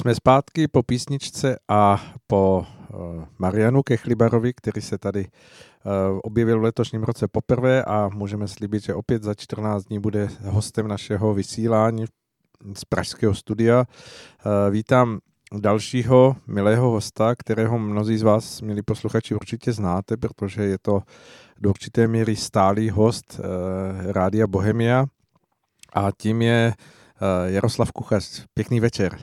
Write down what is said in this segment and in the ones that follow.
Jsme zpátky po písničce a po Marianu Kechlibarovi, který se tady objevil v letošním roce poprvé a můžeme slíbit, že opět za 14 dní bude hostem našeho vysílání z pražského studia. Vítám dalšího milého hosta, kterého mnozí z vás, milí posluchači, určitě znáte, protože je to do určité míry stálý host Rádia Bohemia a tím je Jaroslav Kuchař. Pěkný večer.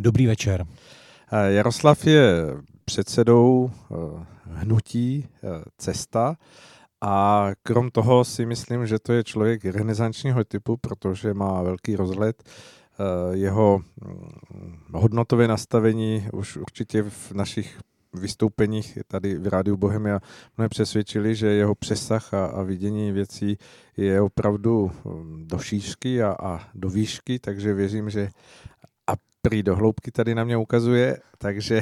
Dobrý večer. Uh, Jaroslav je předsedou uh, hnutí uh, Cesta a krom toho si myslím, že to je člověk renesančního typu, protože má velký rozhled Eh, jeho mm, hodnotové nastavení už určitě v našich vystoupeních tady v Rádiu Bohemia mě přesvědčili, že jeho přesah a, a vidění věcí je opravdu mm, do šířky a, a do výšky, takže věřím, že prý do hloubky tady na mě ukazuje, takže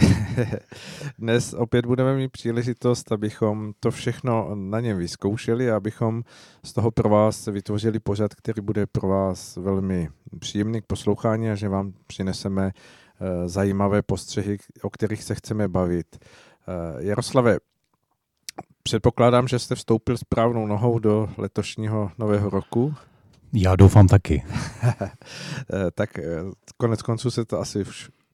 dnes opět budeme mít příležitost, abychom to všechno na něm vyzkoušeli a abychom z toho pro vás vytvořili pořad, který bude pro vás velmi příjemný k poslouchání a že vám přineseme eh, zajímavé postřehy, o kterých se chceme bavit. Eh, Jaroslave, předpokládám, že jste vstoupil správnou nohou do letošního nového roku. Já doufám taky. Eh, tak eh, konec konců se to asi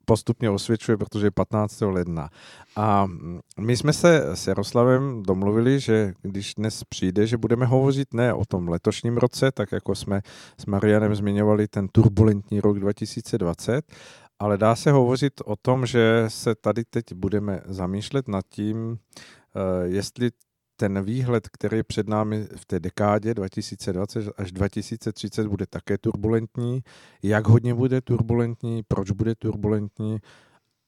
postupně osvědčuje, protože je 15. ledna. A mm, my jsme se s Jaroslavem domluvili, že když dnes přijde, že budeme hovořit ne o tom letošním roce, tak jako jsme s Marianem zmiňovali ten turbulentní rok 2020, ale dá se hovořit o tom, že se tady teď budeme zamýšlet nad tím, eh, jestli ten výhled, který je před námi v té dekádě 2020 až 2030, bude také turbulentní. Jak hodně bude turbulentní, proč bude turbulentní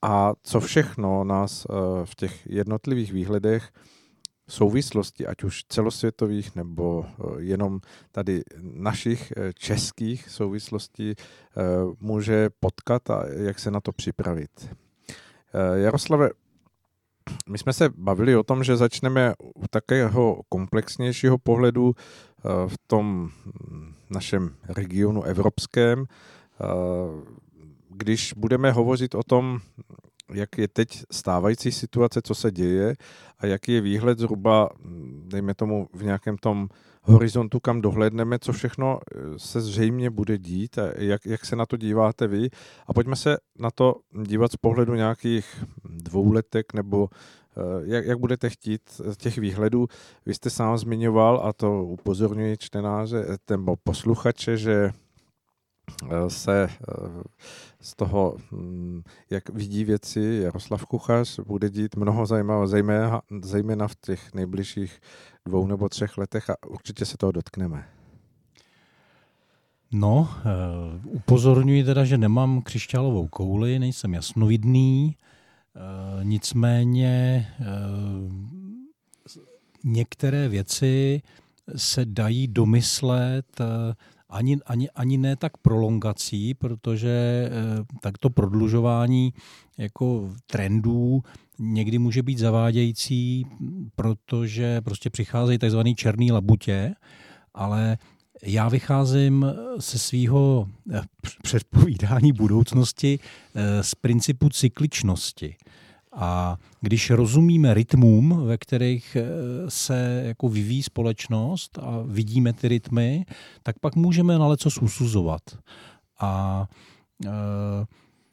a co všechno nás eh, v těch jednotlivých výhledech souvislosti, ať už celosvětových nebo eh, jenom tady našich eh, českých souvislostí, může potkat a jak se na to připravit. Jaroslave, my jsme se bavili o tom, že začneme u takého komplexnějšího pohledu eh, v tom našem regionu evropském, eh, když budeme hovořit o tom, jak je teď stávající situace, co se děje a jaký je výhled zhruba, dejme tomu, v nějakém tom horizontu, kam dohledneme, co všechno eh, se zřejmě bude dít a jak, jak se na to díváte vy. A pojďme se na to dívat z pohledu nějakých dvouletek nebo eh, jak, jak budete chtít těch výhledů. Vy jste sám zmiňoval, a to upozorňuji čtenáře nebo posluchače, že eh, se z toho, hm, jak vidí věci Jaroslav Kuchař, bude dít mnoho zajímavého, zejména, v těch nejbližších dvou nebo třech letech a určitě se toho dotkneme. No, uh, upozorňuji teda, že nemám křišťálovou kouli, nejsem jasnovidný, nicméně některé věci se dají domyslet ani, ani, ani ne tak prolongací, protože takto prodlužování jako trendů někdy může být zavádějící, protože prostě přicházejí tzv. černý labutě, ale já vycházím se svého eh, předpovídání budoucnosti eh, z principu cykličnosti. A když rozumíme rytmům, ve kterých eh, se jako vyvíjí společnost a vidíme ty rytmy, tak pak můžeme na leco usuzovat. A e,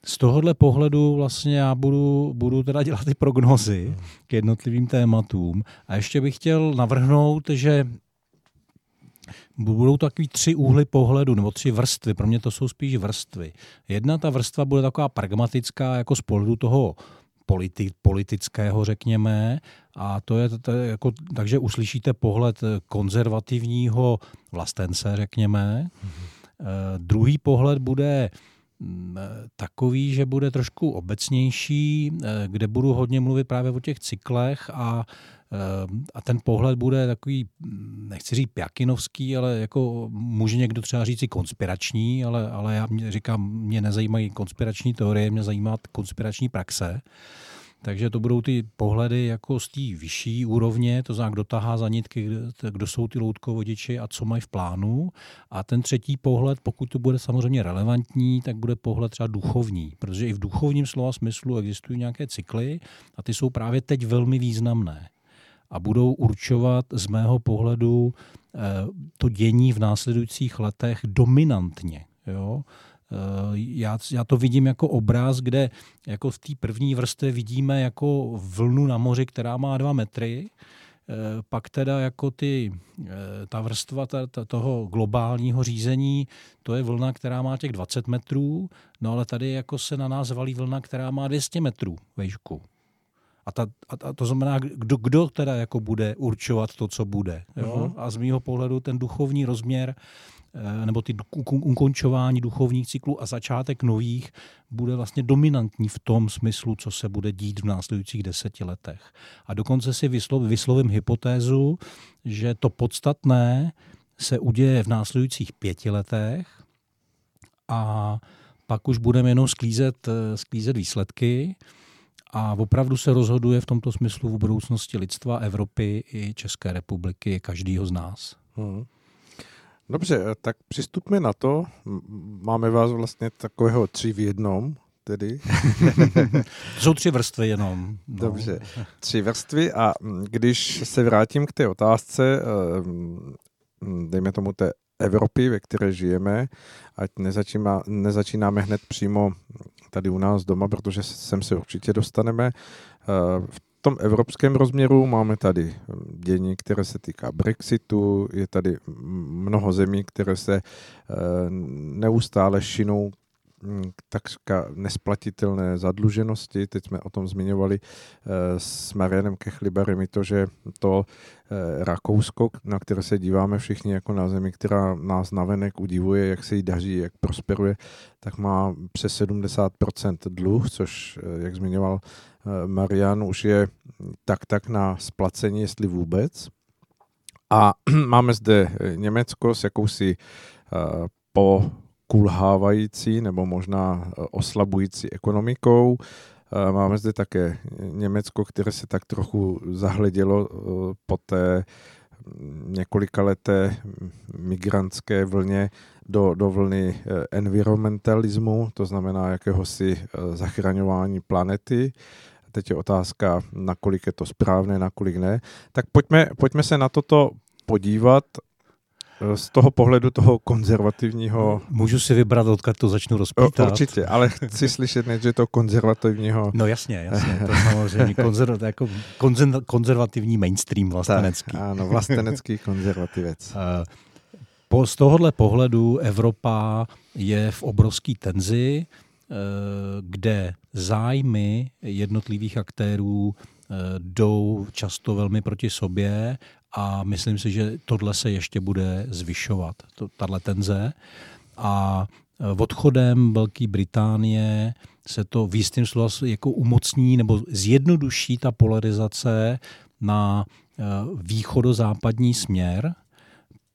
z tohohle pohledu vlastně já budu, budu teda dělat ty prognozy k jednotlivým tématům. A ještě bych chtěl navrhnout, že budou takový tři úhly pohledu, nebo tři vrstvy. Pro mě to jsou spíš vrstvy. Jedna ta vrstva bude taková pragmatická, jako z pohledu toho politi- politického, řekněme, a to je, to je jako, takže uslyšíte pohled konzervativního vlastence, řekněme. Mm-hmm. Uh, druhý pohled bude Mm, takový, že bude trošku obecnější, eh, kde budu hodně mluvit právě o těch cyklech a, eh, a ten pohled bude takový, nechci říct pjakinovský, ale jako může někdo třeba říct i konspirační, ale, ale já říkám, mě nezajímají konspirační teorie, mě zajímá konspirační praxe. Takže to budou ty pohledy jako z té vyšší úrovně, to znamená, kdo tahá za nitky, kdo jsou ty loutkovodiči a co mají v plánu. A ten třetí pohled, pokud to bude samozřejmě relevantní, tak bude pohled třeba duchovní, protože i v duchovním slova smyslu existují nějaké cykly a ty jsou právě teď velmi významné a budou určovat z mého pohledu eh, to dění v následujících letech dominantně. Jo? Eh, já, já to vidím jako obraz, kde jako v té první vrstvě vidíme jako vlnu na moři, která má dva metry, eh, pak teda jako ty, ta vrstva ta, ta, toho globálního řízení, to je vlna, která má těch 20 metrů, no ale tady jako se na nás valí vlna, která má 200 metrů vejšku. A, ta, a, a to znamená, kdo, kdo teda jako bude určovat to, co bude. Jo? Uh-huh. A z mýho pohledu ten duchovní rozměr eh, nebo ty ukončování duchovních cyklů a začátek nových bude vlastně dominantní v tom smyslu, co se bude dít v následujících deseti letech. A dokonce si vyslov, vyslovím hypotézu, že to podstatné se uděje v následujících pěti letech a pak už budeme jenom sklízet, eh, sklízet výsledky a opravdu se rozhoduje v tomto smyslu v budoucnosti lidstva, Evropy i České republiky, každýho z nás. Hmm. Dobře, tak přistupme na to. Máme vás vlastně takového tři v jednom, tedy. Jsou tři vrstvy jenom. No. Dobře, tři vrstvy a když se vrátím k té otázce, eh, dejme tomu té Evropy, ve které žijeme, ať nezačíná, nezačínáme hned přímo tady u nás doma, protože sem se určitě dostaneme. Eh, v tom evropském rozměru máme tady dění, které se týká Brexitu, je tady mnoho zemí, které se eh, neustále šinou takřka nesplatitelné zadluženosti. Teď jsme o tom zmiňovali eh, s Marianem Kechliberem i to, že to eh, Rakousko, na které se díváme všichni jako na zemi, která nás navenek udivuje, jak se jí daří, jak prosperuje, tak má přes 70% dluh, což, eh, jak zmiňoval Marian, už je tak tak na splacení, jestli vůbec. A máme zde Německo s jakousi po kulhávající nebo možná eh, oslabující ekonomikou. Eh, máme zde také Německo, které se tak trochu zahledělo eh, po té několika leté migrantské vlně do, do vlny environmentalismu, to znamená jakéhosi zachraňování planety. Teď je otázka, nakolik je to správné, nakolik ne. Tak pojďme, pojďme se na toto podívat z toho pohledu toho konzervativního... Můžu si vybrat, odkud to začnu rozpítat? Určitě, ale chci slyšet než to konzervativního... No jasně, jasně, to samozřejmě konzerv, jako konzer, konzervativní mainstream vlastenecký. Tak, ano, vlastenecký konzervativec. Eh, po, z tohohle pohledu Evropa je v obrovský tenzi, eh, kde zájmy jednotlivých aktérů eh, jdou často velmi proti sobě a myslím si, že tohle se ještě bude zvyšovat, tahle tenze. A e, odchodem Velké Británie se to v jistým slova jako umocní nebo zjednoduší ta polarizace na e, východozápadní směr,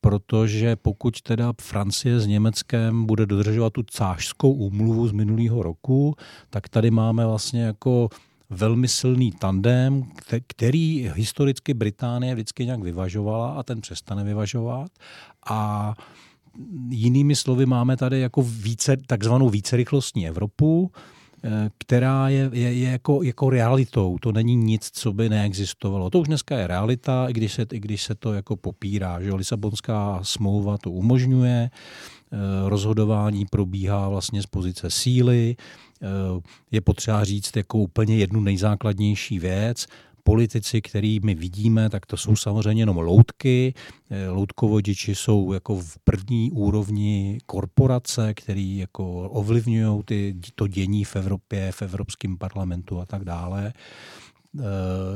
protože pokud teda Francie s Německem bude dodržovat tu cářskou úmluvu z minulého roku, tak tady máme vlastně jako velmi silný tandem, který historicky Británie vždycky nějak vyvažovala a ten přestane vyvažovat. A jinými slovy máme tady jako více, takzvanou vícerychlostní Evropu, eh, která je, je, je jako, jako realitou. To není nic, co by neexistovalo. To už dneska je realita, i když se, i když se to jako popírá. Že Lisabonská smlouva to umožňuje, eh, rozhodování probíhá vlastně z pozice síly, je potřeba říct jako úplně jednu nejzákladnější věc. Politici, který my vidíme, tak to jsou samozřejmě jenom loutky. Eh, loutkovodiči jsou jako v první úrovni korporace, který jako ovlivňují ty, to dění v Evropě, v Evropském parlamentu a tak dále. Eh,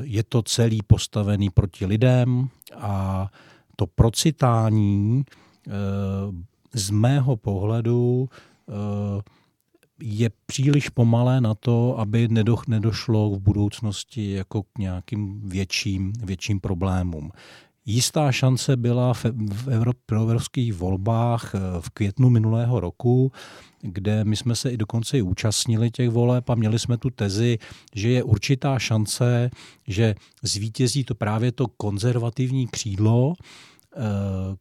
je to celý postavený proti lidem a to procitání z mého pohledu je příliš pomalé na to, aby nedošlo v budoucnosti jako k nějakým větším, větším problémům. Jistá šance byla v, evropských volbách v květnu minulého roku, kde my jsme se i dokonce i účastnili těch voleb a měli jsme tu tezi, že je určitá šance, že zvítězí to právě to konzervativní křídlo, eh,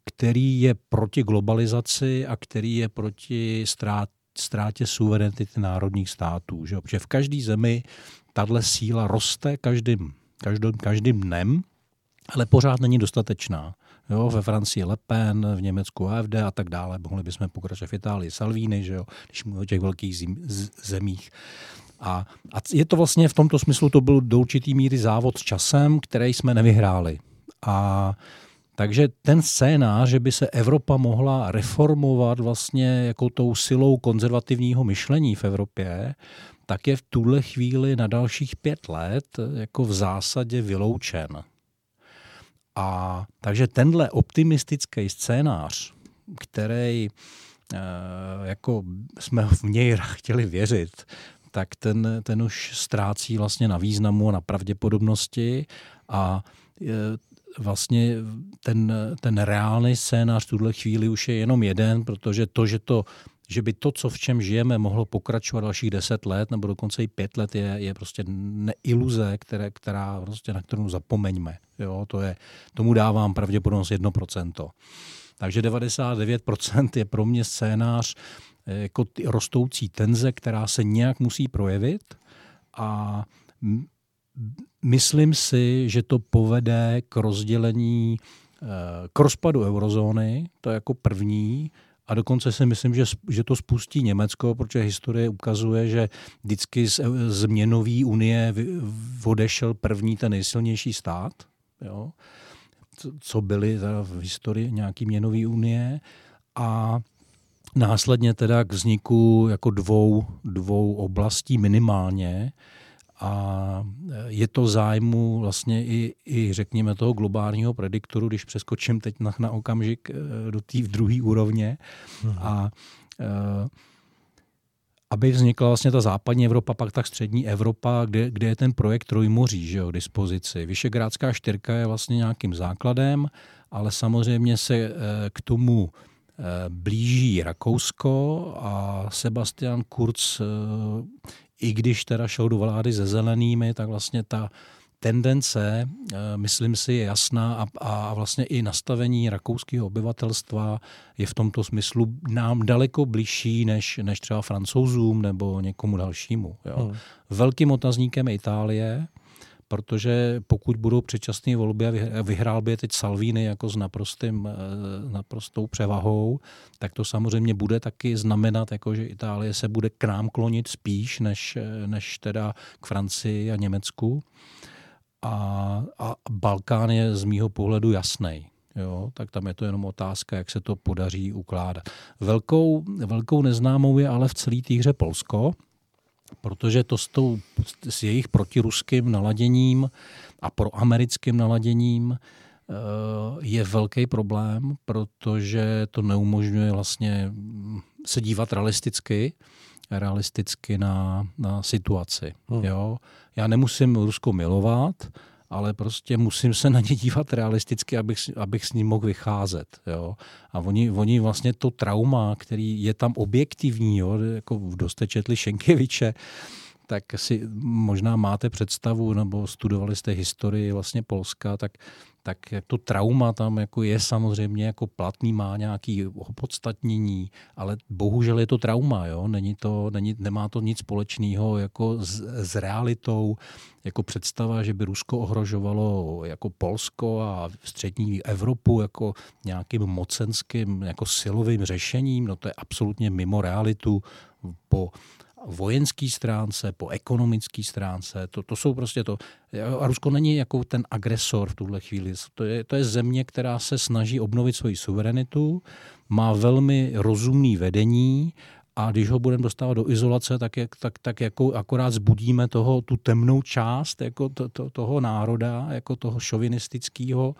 který je proti globalizaci a který je proti ztrát, ztrátě suverenity národních států. Že? Protože v každé zemi tahle síla roste každým, každým, každým dnem, ale pořád není dostatečná. Jo, ve Francii Le Pen, v Německu AFD a tak dále. Mohli bychom pokračovat v Itálii Salvini, že jo, když mluvíme o těch velkých zim, z, zemích. A, a je to vlastně v tomto smyslu, to byl do určitý míry závod s časem, který jsme nevyhráli. A takže ten scénář, že by se Evropa mohla reformovat vlastně jako tou silou konzervativního myšlení v Evropě, tak je v tuhle chvíli na dalších pět let jako v zásadě vyloučen. A takže tenhle optimistický scénář, který eh, jako jsme v něj chtěli věřit, tak ten, ten už ztrácí vlastně na významu a na pravděpodobnosti a eh, vlastně ten, ten reálný scénář v tuhle chvíli už je jenom jeden, protože to, že to že by to, co v čem žijeme, mohlo pokračovat dalších deset let nebo dokonce i pět let, je, je prostě neiluze, které, která, prostě, na kterou zapomeňme. Jo, to je, tomu dávám pravděpodobnost 1%. Takže 99% je pro mě scénář eh, jako rostoucí tenze, která se nějak musí projevit a myslím si, že to povede k rozdělení, eh, k rozpadu eurozóny, to je jako první, a dokonce si myslím, že, že to spustí Německo, protože historie ukazuje, že vždycky z, z měnové unie odešel první ten nejsilnější stát, jo, co byly v historii nějaký měnové unie. A následně teda k vzniku jako dvou, dvou oblastí minimálně, a je to zájmu vlastně i, i řekněme toho globálního prediktoru, když přeskočím teď na, na okamžik eh, do té druhé úrovně. Hmm. A uh, aby vznikla vlastně ta západní Evropa, pak ta střední Evropa, kde, kde je ten projekt Trojmoří že jo, k dispozici. Vyšegrádská čtyřka je vlastně nějakým základem, ale samozřejmě se eh, k tomu blíží Rakousko a Sebastian Kurz i když teda šel do vlády se zelenými, tak vlastně ta tendence, eh, myslím si, je jasná a, a vlastně i nastavení rakouského obyvatelstva je v tomto smyslu nám daleko blížší než, než třeba francouzům nebo někomu dalšímu. Jo. Hmm. Velkým otazníkem je Itálie, protože pokud budou předčasné volby a vyhrál by je teď Salvini jako s naprostým, eh, naprostou převahou, tak to samozřejmě bude taky znamenat, jako že Itálie se bude k nám klonit spíš než, eh, než teda k Francii a Německu. A, a Balkán je z mýho pohledu jasný. Jo, tak tam je to jenom otázka, jak se to podaří ukládat. Velkou, velkou neznámou je ale v celé té hře Polsko, protože to s, tou, s jejich protiruským naladěním a proamerickým naladěním eh, je velký problém, protože to neumožňuje vlastně se dívat realisticky, realisticky na, na situaci. Hmm. Jo? Já nemusím Rusko milovat, ale prostě musím se na ně dívat realisticky, abych, abych s ním mohl vycházet. Jo. A oni, oni vlastně to trauma, který je tam objektivní, jo, jako kdo jste četli tak si možná máte představu, nebo studovali jste historii vlastně Polska, tak tak to trauma tam jako je samozřejmě jako platný, má nějaký opodstatnění, ale bohužel je to trauma, jo? Není to, není, nemá to nic společného jako s, s realitou, jako představa, že by Rusko ohrožovalo jako Polsko a střední Evropu jako nějakým mocenským, jako silovým řešením, no to je absolutně mimo realitu po vojenské stránce, po ekonomické stránce. To, to jsou prostě to. A Rusko není jako ten agresor v tuhle chvíli. To je, to je země, která se snaží obnovit svoji suverenitu, má velmi rozumný vedení a když ho budeme dostávat do izolace, tak, jak, tak, tak jako akorát zbudíme toho, tu temnou část jako to, to, toho národa, jako toho šovinistického,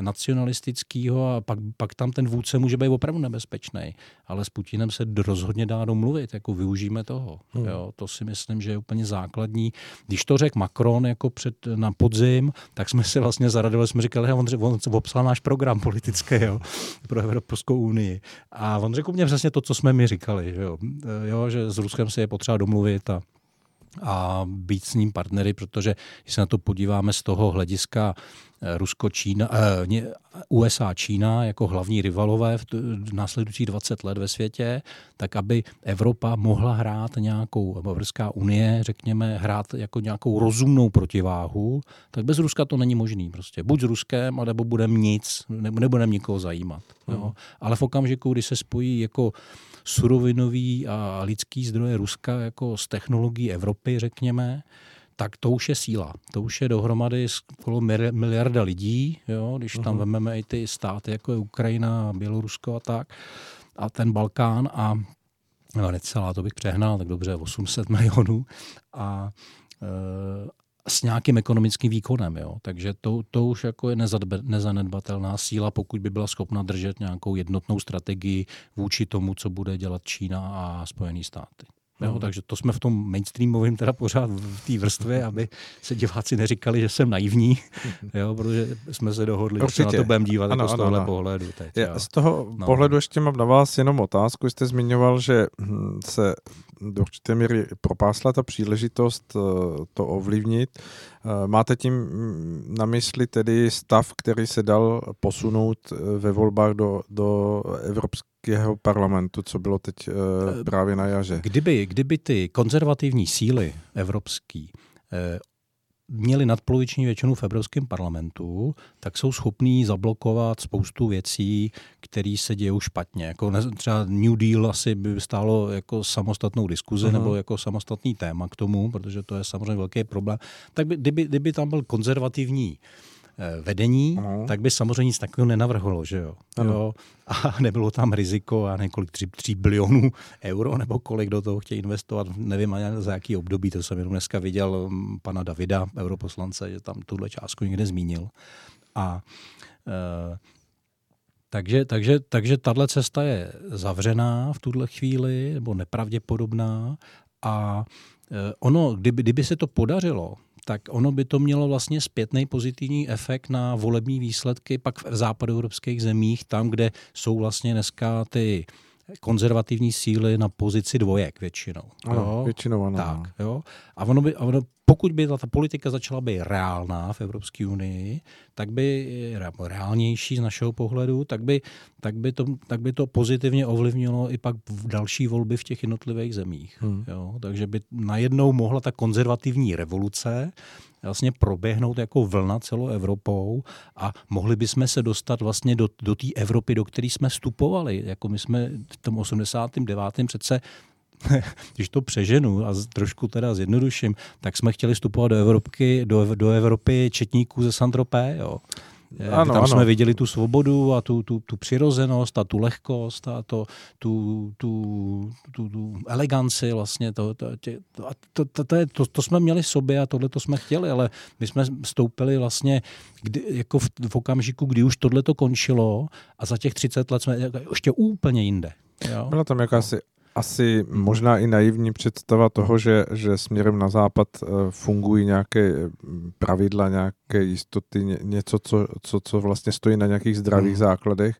nacionalistického a pak, pak tam ten vůdce může být opravdu nebezpečný. Ale s Putinem se rozhodně dá domluvit, jako využijeme toho. Hmm. Jo, to si myslím, že je úplně základní. Když to řekl Macron jako před, na podzim, tak jsme si vlastně zaradili, jsme říkali, on, on, on obsal náš program politický jo, pro Evropskou unii. A on řekl mě přesně to, co jsme mi říkali, jo, jo, že s Ruskem se je potřeba domluvit a a být s ním partnery, protože když se na to podíváme z toho hlediska eh, Rusko, Čína, eh, USA, Čína jako hlavní rivalové v následujících 20 let ve světě, tak aby Evropa mohla hrát nějakou, Evropská unie, řekněme, hrát jako nějakou rozumnou protiváhu, tak bez Ruska to není možný prostě. Buď s Ruskem, nebo budeme nic, nebudeme nikoho zajímat. Jo. Hmm. Ale v okamžiku, kdy se spojí jako surovinový a lidský zdroje Ruska jako z technologií Evropy, řekněme, tak to už je síla. To už je dohromady skoro miliarda lidí, jo, když tam uh-huh. vememe i ty státy, jako je Ukrajina, Bělorusko a tak, a ten Balkán a no, necelá, to bych přehnal, tak dobře, 800 milionů a, e, s nějakým ekonomickým výkonem. Jo. Takže to, to už jako je nezanedbatelná síla, pokud by byla schopna držet nějakou jednotnou strategii vůči tomu, co bude dělat Čína a Spojené státy. Jo, mm. Takže to jsme v tom mainstreamovém teda pořád v té vrstvě, aby se diváci neříkali, že jsem naivní, jo, protože jsme se dohodli, Určitě. že se na to budeme dívat ano, jako z tohohle ano. pohledu. Teď, Je, z toho no. pohledu ještě mám na vás jenom otázku. Jste zmiňoval, že hm, se do určité míry propásla ta příležitost eh, to ovlivnit. Eh, máte tím hm, na mysli tedy stav, který se dal posunout eh, ve volbách do, do Evropského parlamentu, co bylo teď právě na jaře? Kdyby, kdyby ty konzervativní síly evropský měli nadpoloviční většinu v Evropském parlamentu, tak jsou schopní zablokovat spoustu věcí, které se dějí špatně. Jako třeba New Deal asi by stálo jako samostatnou diskuzi uh-huh. nebo jako samostatný téma k tomu, protože to je samozřejmě velký problém. Tak by, kdyby, kdyby tam byl konzervativní Eh, vedení, Aha. tak by samozřejmě nic takového nenavrhlo, že jo? jo? A nebylo tam riziko, a několik 3, 3 bilionů euro, nebo kolik do toho chtějí investovat, nevím ani za jaký období, to jsem jenom dneska viděl mm, pana Davida, europoslance, že tam tuhle částku někde zmínil. A e, takže, takže, takže tahle cesta je zavřená v tuhle chvíli, nebo nepravděpodobná a e, ono, kdyby, kdyby se to podařilo, tak ono by to mělo vlastně zpětný pozitivní efekt na volební výsledky pak v západoevropských zemích, tam, kde jsou vlastně dneska ty konzervativní síly na pozici dvojek většinou. Ano, jo? většinou ano. Tak, jo? A ono by, a ono, pokud by ta, ta politika začala být reálná v Evropské unii, tak by reálnější z našeho pohledu, tak by, tak by, to, tak by to pozitivně ovlivnilo i pak v další volby v těch jednotlivých zemích. Hmm. Jo? Takže by najednou mohla ta konzervativní revoluce vlastně proběhnout jako vlna celou Evropou a mohli bychom se dostat vlastně do, do té Evropy, do které jsme vstupovali. Jako my jsme v tom 89. přece když to přeženu a trošku teda zjednoduším, tak jsme chtěli vstupovat do Evropy, do, do Evropy četníků ze Santropé, jo. Ano, tam ano. jsme viděli tu svobodu a tu, tu, tu přirozenost a tu lehkost a to, tu, tu, tu, tu eleganci vlastně. To, to, to, to, to, to, to, to jsme měli sobě a tohle to jsme chtěli, ale my jsme stoupili vlastně kdy, jako v, v okamžiku, kdy už tohle to končilo a za těch 30 let jsme ještě úplně jinde. Jo? Byla tam jakási asi možná i naivní představa toho, že, že směrem na západ eh, fungují nějaké pravidla, nějaké jistoty, něco, co, co, co vlastně stojí na nějakých zdravých hmm. základech.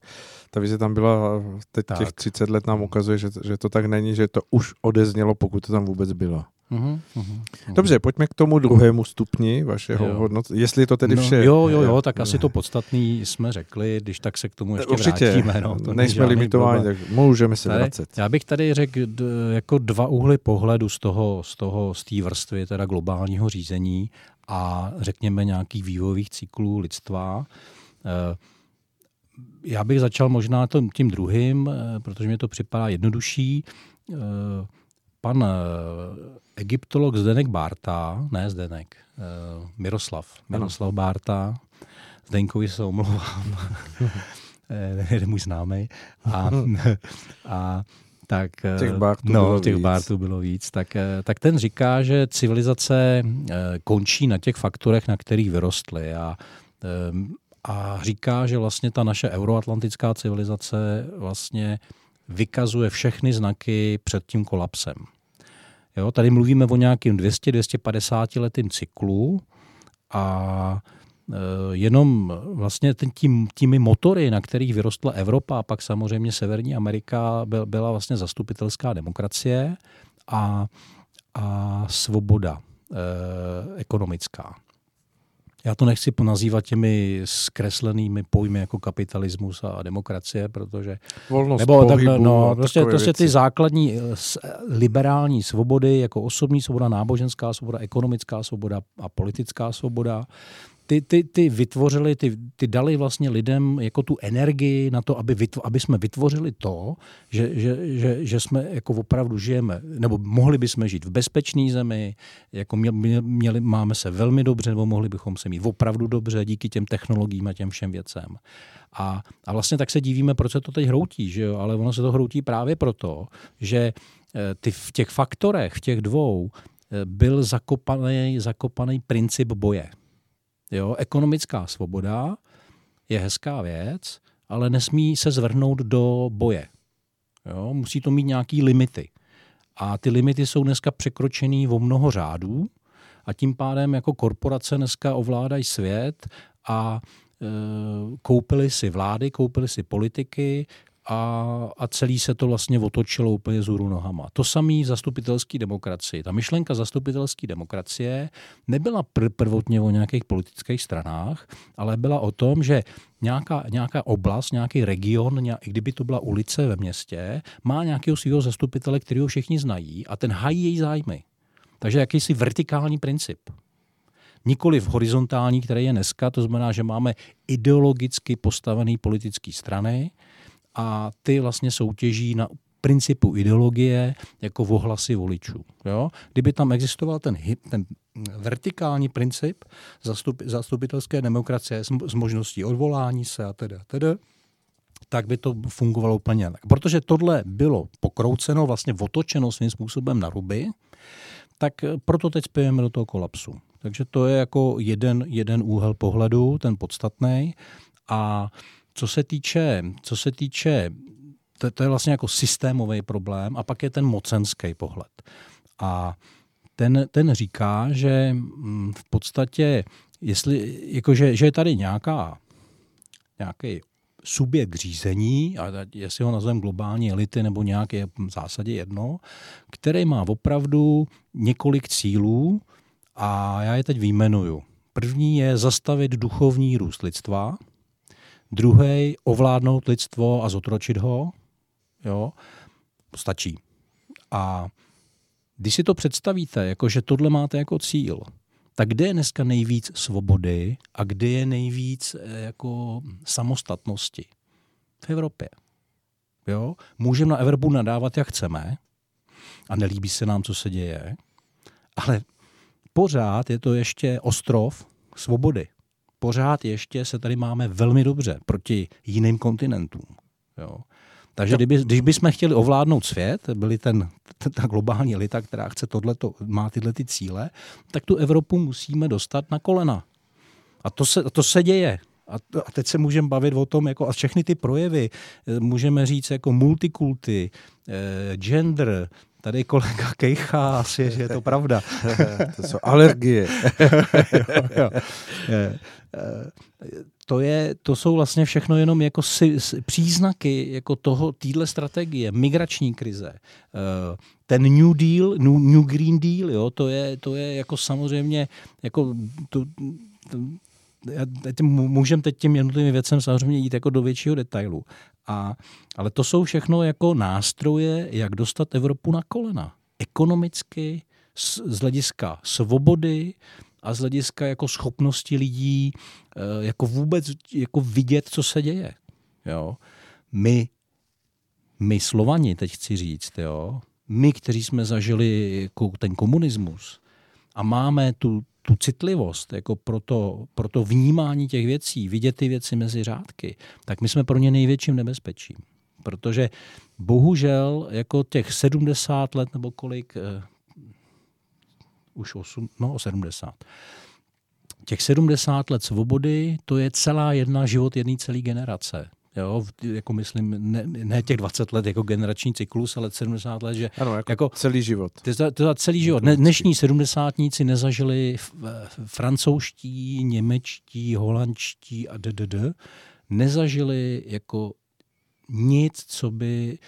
Ta vize tam byla, teď tak. těch 30 let nám ukazuje, že, že to tak není, že to už odeznělo, pokud to tam vůbec bylo. Uhum, uhum, Dobře, pojďme k tomu druhému stupni vašeho hodnocení. Jestli je to tedy no, vše. Jo, jo, jo, tak asi to podstatný jsme řekli, když tak se k tomu ještě Určitě, vrátíme. No, to nejsme limitováni, tak můžeme se tady, vracet. Já bych tady řekl jako dva úhly pohledu z toho, z toho, z té vrstvy teda globálního řízení a řekněme nějakých vývojových cyklů lidstva. Eh, já bych začal možná tím druhým, eh, protože mi to připadá jednodušší eh, pan eh, egyptolog Zdenek Bárta, ne Zdenek, uh, Miroslav, Miroslav ano. Bárta, Zdenkovi se omlouvám, je můj známý, a, a tak, těch bártů no, bylo těch víc. bártů bylo víc, tak, tak ten říká, že civilizace končí na těch faktorech, na kterých vyrostly a a říká, že vlastně ta naše euroatlantická civilizace vlastně vykazuje všechny znaky před tím kolapsem. Jo, tady mluvíme o nějakým 200-250 letým cyklu a e, jenom vlastně tím, těmi motory, na kterých vyrostla Evropa a pak samozřejmě Severní Amerika byl, byla vlastně zastupitelská demokracie a, a svoboda e, ekonomická. Já to nechci nazývat těmi zkreslenými pojmy jako kapitalismus a demokracie, protože... Volnost nebo, pohybu tak, no, prostě, prostě ty základní eh, liberální svobody, jako osobní svoboda, náboženská svoboda, ekonomická svoboda a politická svoboda, ty, ty, ty vytvořili, ty, ty dali vlastně lidem jako tu energii na to, aby, vytvo, aby jsme vytvořili to, že, že, že, že jsme jako opravdu žijeme, nebo mohli bychom žít v bezpečné zemi, jako měli, měli, máme se velmi dobře, nebo mohli bychom se mít opravdu dobře díky těm technologiím a těm všem věcem. A, a vlastně tak se divíme, proč se to teď hroutí, že jo? ale ono se to hroutí právě proto, že eh, ty v těch faktorech, v těch dvou, eh, byl zakopaný, zakopaný princip boje. Jo, ekonomická svoboda je hezká věc, ale nesmí se zvrhnout do boje. Jo, musí to mít nějaký limity. A ty limity jsou dneska překročený o mnoho řádů a tím pádem jako korporace dneska ovládají svět a e, koupili si vlády, koupili si politiky a, a celý se to vlastně otočilo úplně z nohama. To samý zastupitelský demokracii. Ta myšlenka zastupitelské demokracie nebyla pr- prvotně o nějakých politických stranách, ale byla o tom, že nějaká, nějaká oblast, nějaký region, nějak, i kdyby to byla ulice ve městě, má nějakého svého zastupitele, kterého všichni znají a ten hají její zájmy. Takže jakýsi vertikální princip. Nikoli v horizontální, který je dneska, to znamená, že máme ideologicky postavené politické strany, a ty vlastně soutěží na principu ideologie jako ohlasy voličů. Jo? Kdyby tam existoval ten, ten vertikální princip zastup, zastupitelské demokracie s, s možností odvolání se a teda, teda, tak by to fungovalo úplně jinak. Protože tohle bylo pokrouceno, vlastně otočeno svým způsobem na ruby, tak proto teď spějeme do toho kolapsu. Takže to je jako jeden, jeden úhel pohledu, ten podstatný. A co se týče, co se týče to, to je vlastně jako systémový problém a pak je ten mocenský pohled. A ten, ten říká, že mm, v podstatě, jestli, jako že, je tady nějaká, nějaký subjekt řízení, a jestli ho nazveme globální elity nebo nějaké v zásadě jedno, který má opravdu několik cílů a já je teď výjmenuju. První je zastavit duchovní růst lidstva – Druhý, ovládnout lidstvo a zotročit ho, jo, stačí. A když si to představíte, jako že tohle máte jako cíl, tak kde je dneska nejvíc svobody a kde je nejvíc eh, jako samostatnosti? V Evropě. Jo? Můžeme na Evropu nadávat, jak chceme a nelíbí se nám, co se děje, ale pořád je to ještě ostrov svobody pořád ještě se tady máme velmi dobře proti jiným kontinentům. Jo. Takže kdyby, když bychom chtěli ovládnout svět, byli ten, ta globální elita, která chce tohleto, má tyhle ty cíle, tak tu Evropu musíme dostat na kolena. A to se, to se děje. A, a teď se můžeme bavit o tom, jako a všechny ty projevy, eh, můžeme říct jako multikulty, eh, gender, Tady kolega kejchá, asi, že je to pravda. to jsou alergie. jo, jo. Je, to, je, to jsou vlastně všechno jenom jako si, příznaky jako toho, týhle strategie, migrační krize. Eh, ten New Deal, New, New Green Deal, jo, to je, to je jako samozřejmě jako to, to, můžeme teď těm jednotlivým věcem samozřejmě jít jako do většího detailu. A, ale to jsou všechno jako nástroje, jak dostat Evropu na kolena. Ekonomicky, z, z hlediska svobody a z hlediska jako schopnosti lidí eh, jako vůbec jako vidět, co se děje. Jo? My, my Slovani, teď chci říct, jo? my, kteří jsme zažili jako ten komunismus a máme tu, tu citlivost jako pro, to, pro to vnímání těch věcí, vidět ty věci mezi řádky, tak my jsme pro ně největším nebezpečím. Protože bohužel jako těch 70 let nebo kolik, eh, už 8, no 70, těch 70 let svobody, to je celá jedna život jedné celé generace. Jo, jako myslím, ne, ne těch 20 let jako generační cyklus, ale 70 let, že ano, jako, jako celý život. To je, to je celý život. Ne, dnešní sedmdesátníci nezažili francouzští, němečtí, holandští a ddd, nezažili jako nic, co by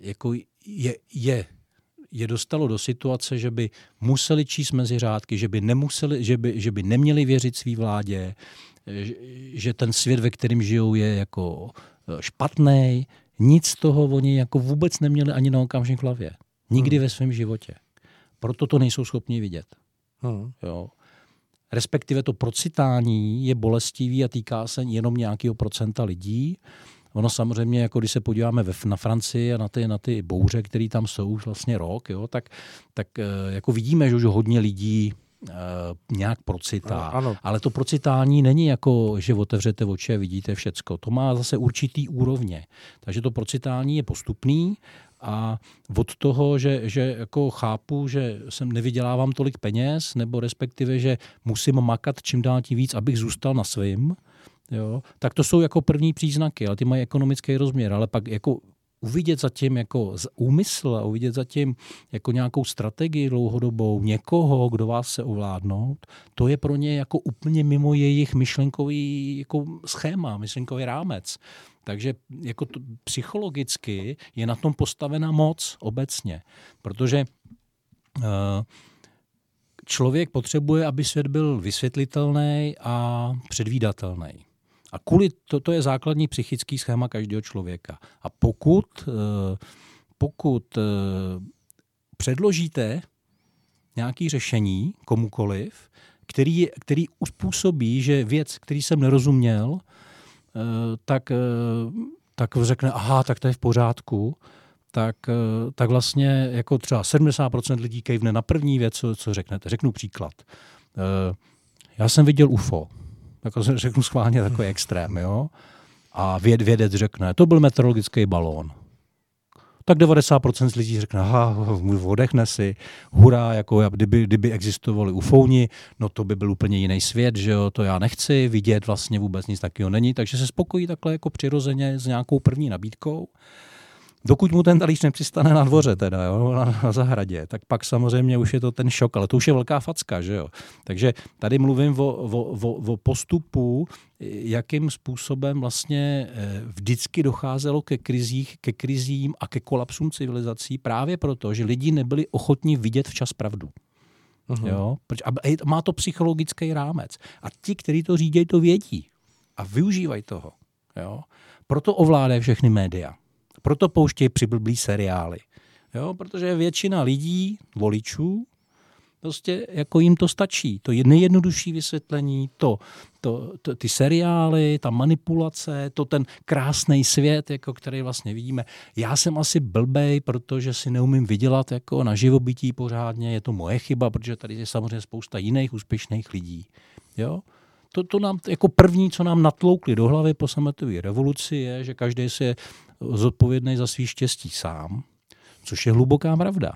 jako je, je je dostalo do situace, že by museli číst mezi řádky, že by, nemuseli, že by, že by neměli věřit svý vládě, že ten svět, ve kterém žijou, je jako e, špatný. Nic z toho oni jako vůbec neměli ani na okamžik v hlavě. Nikdy hmm. ve svém životě. Proto to nejsou schopni vidět. Hmm. Jo. Respektive to procitání je bolestivý a týká se jenom nějakého procenta lidí. Ono samozřejmě, jako když se podíváme ve, na Francii a na ty, na ty bouře, které tam jsou už vlastně rok, jo, tak, tak e, jako vidíme, že už hodně lidí nějak procitá. Ano. Ale to procitání není jako, že otevřete oči a vidíte všecko. To má zase určitý úrovně. Takže to procitání je postupný a od toho, že, že jako chápu, že jsem nevydělávám tolik peněz, nebo respektive, že musím makat čím dál tím víc, abych zůstal na svým, jo, tak to jsou jako první příznaky, ale ty mají ekonomický rozměr, ale pak jako uvidět zatím jako úmysl a uvidět zatím jako nějakou strategii dlouhodobou někoho, kdo vás se ovládnout, to je pro ně jako úplně mimo jejich myšlenkový jako schéma, myšlenkový rámec. Takže jako to, psychologicky je na tom postavena moc obecně, protože uh, člověk potřebuje, aby svět byl vysvětlitelný a předvídatelný. A kvůli to, to je základní psychický schéma každého člověka. A pokud, eh, pokud eh, předložíte nějaké řešení komukoliv, který, který uspůsobí, že věc, který jsem nerozuměl, eh, tak, tak řekne, aha, tak to je v pořádku, tak, tak vlastně jako třeba 70% lidí kejvne na první věc, co, co řeknete. Řeknu příklad. Já jsem viděl UFO jako řeknu schválně takový extrém, jo. A věd, vědec řekne, to byl meteorologický balón. Tak 90% z lidí řekne, aha, odechne si, hurá, jako kdyby, kdyby existovali ufouni, no to by byl úplně jiný svět, že jo, to já nechci vidět, vlastně vůbec nic takového není, takže se spokojí takhle jako přirozeně s nějakou první nabídkou. Dokud mu ten talíř nepřistane na dvoře, teda, jo, na, na zahradě, tak pak samozřejmě už je to ten šok, ale to už je velká facka, že jo. Takže tady mluvím o, o, o, o postupu, jakým způsobem vlastně eh, vždycky docházelo ke, krizích, ke krizím a ke kolapsům civilizací právě proto, že lidi nebyli ochotní vidět včas pravdu. Uh-huh. Jo? A má to psychologický rámec. A ti, kteří to řídí, to vědí. A využívají toho. Jo? Proto ovládají všechny média. Proto pouštějí přiblblý seriály. Jo, protože většina lidí, voličů, prostě jako jim to stačí. To je nejjednodušší vysvětlení, to, to, to, ty seriály, ta manipulace, to ten krásný svět, jako který vlastně vidíme. Já jsem asi blbej, protože si neumím vydělat jako na živobytí pořádně, je to moje chyba, protože tady je samozřejmě spousta jiných úspěšných lidí. Jo? To, to nám jako první, co nám natloukli do hlavy po sametové revoluci, je, že každý si zodpovědný za svý štěstí sám, což je hluboká pravda.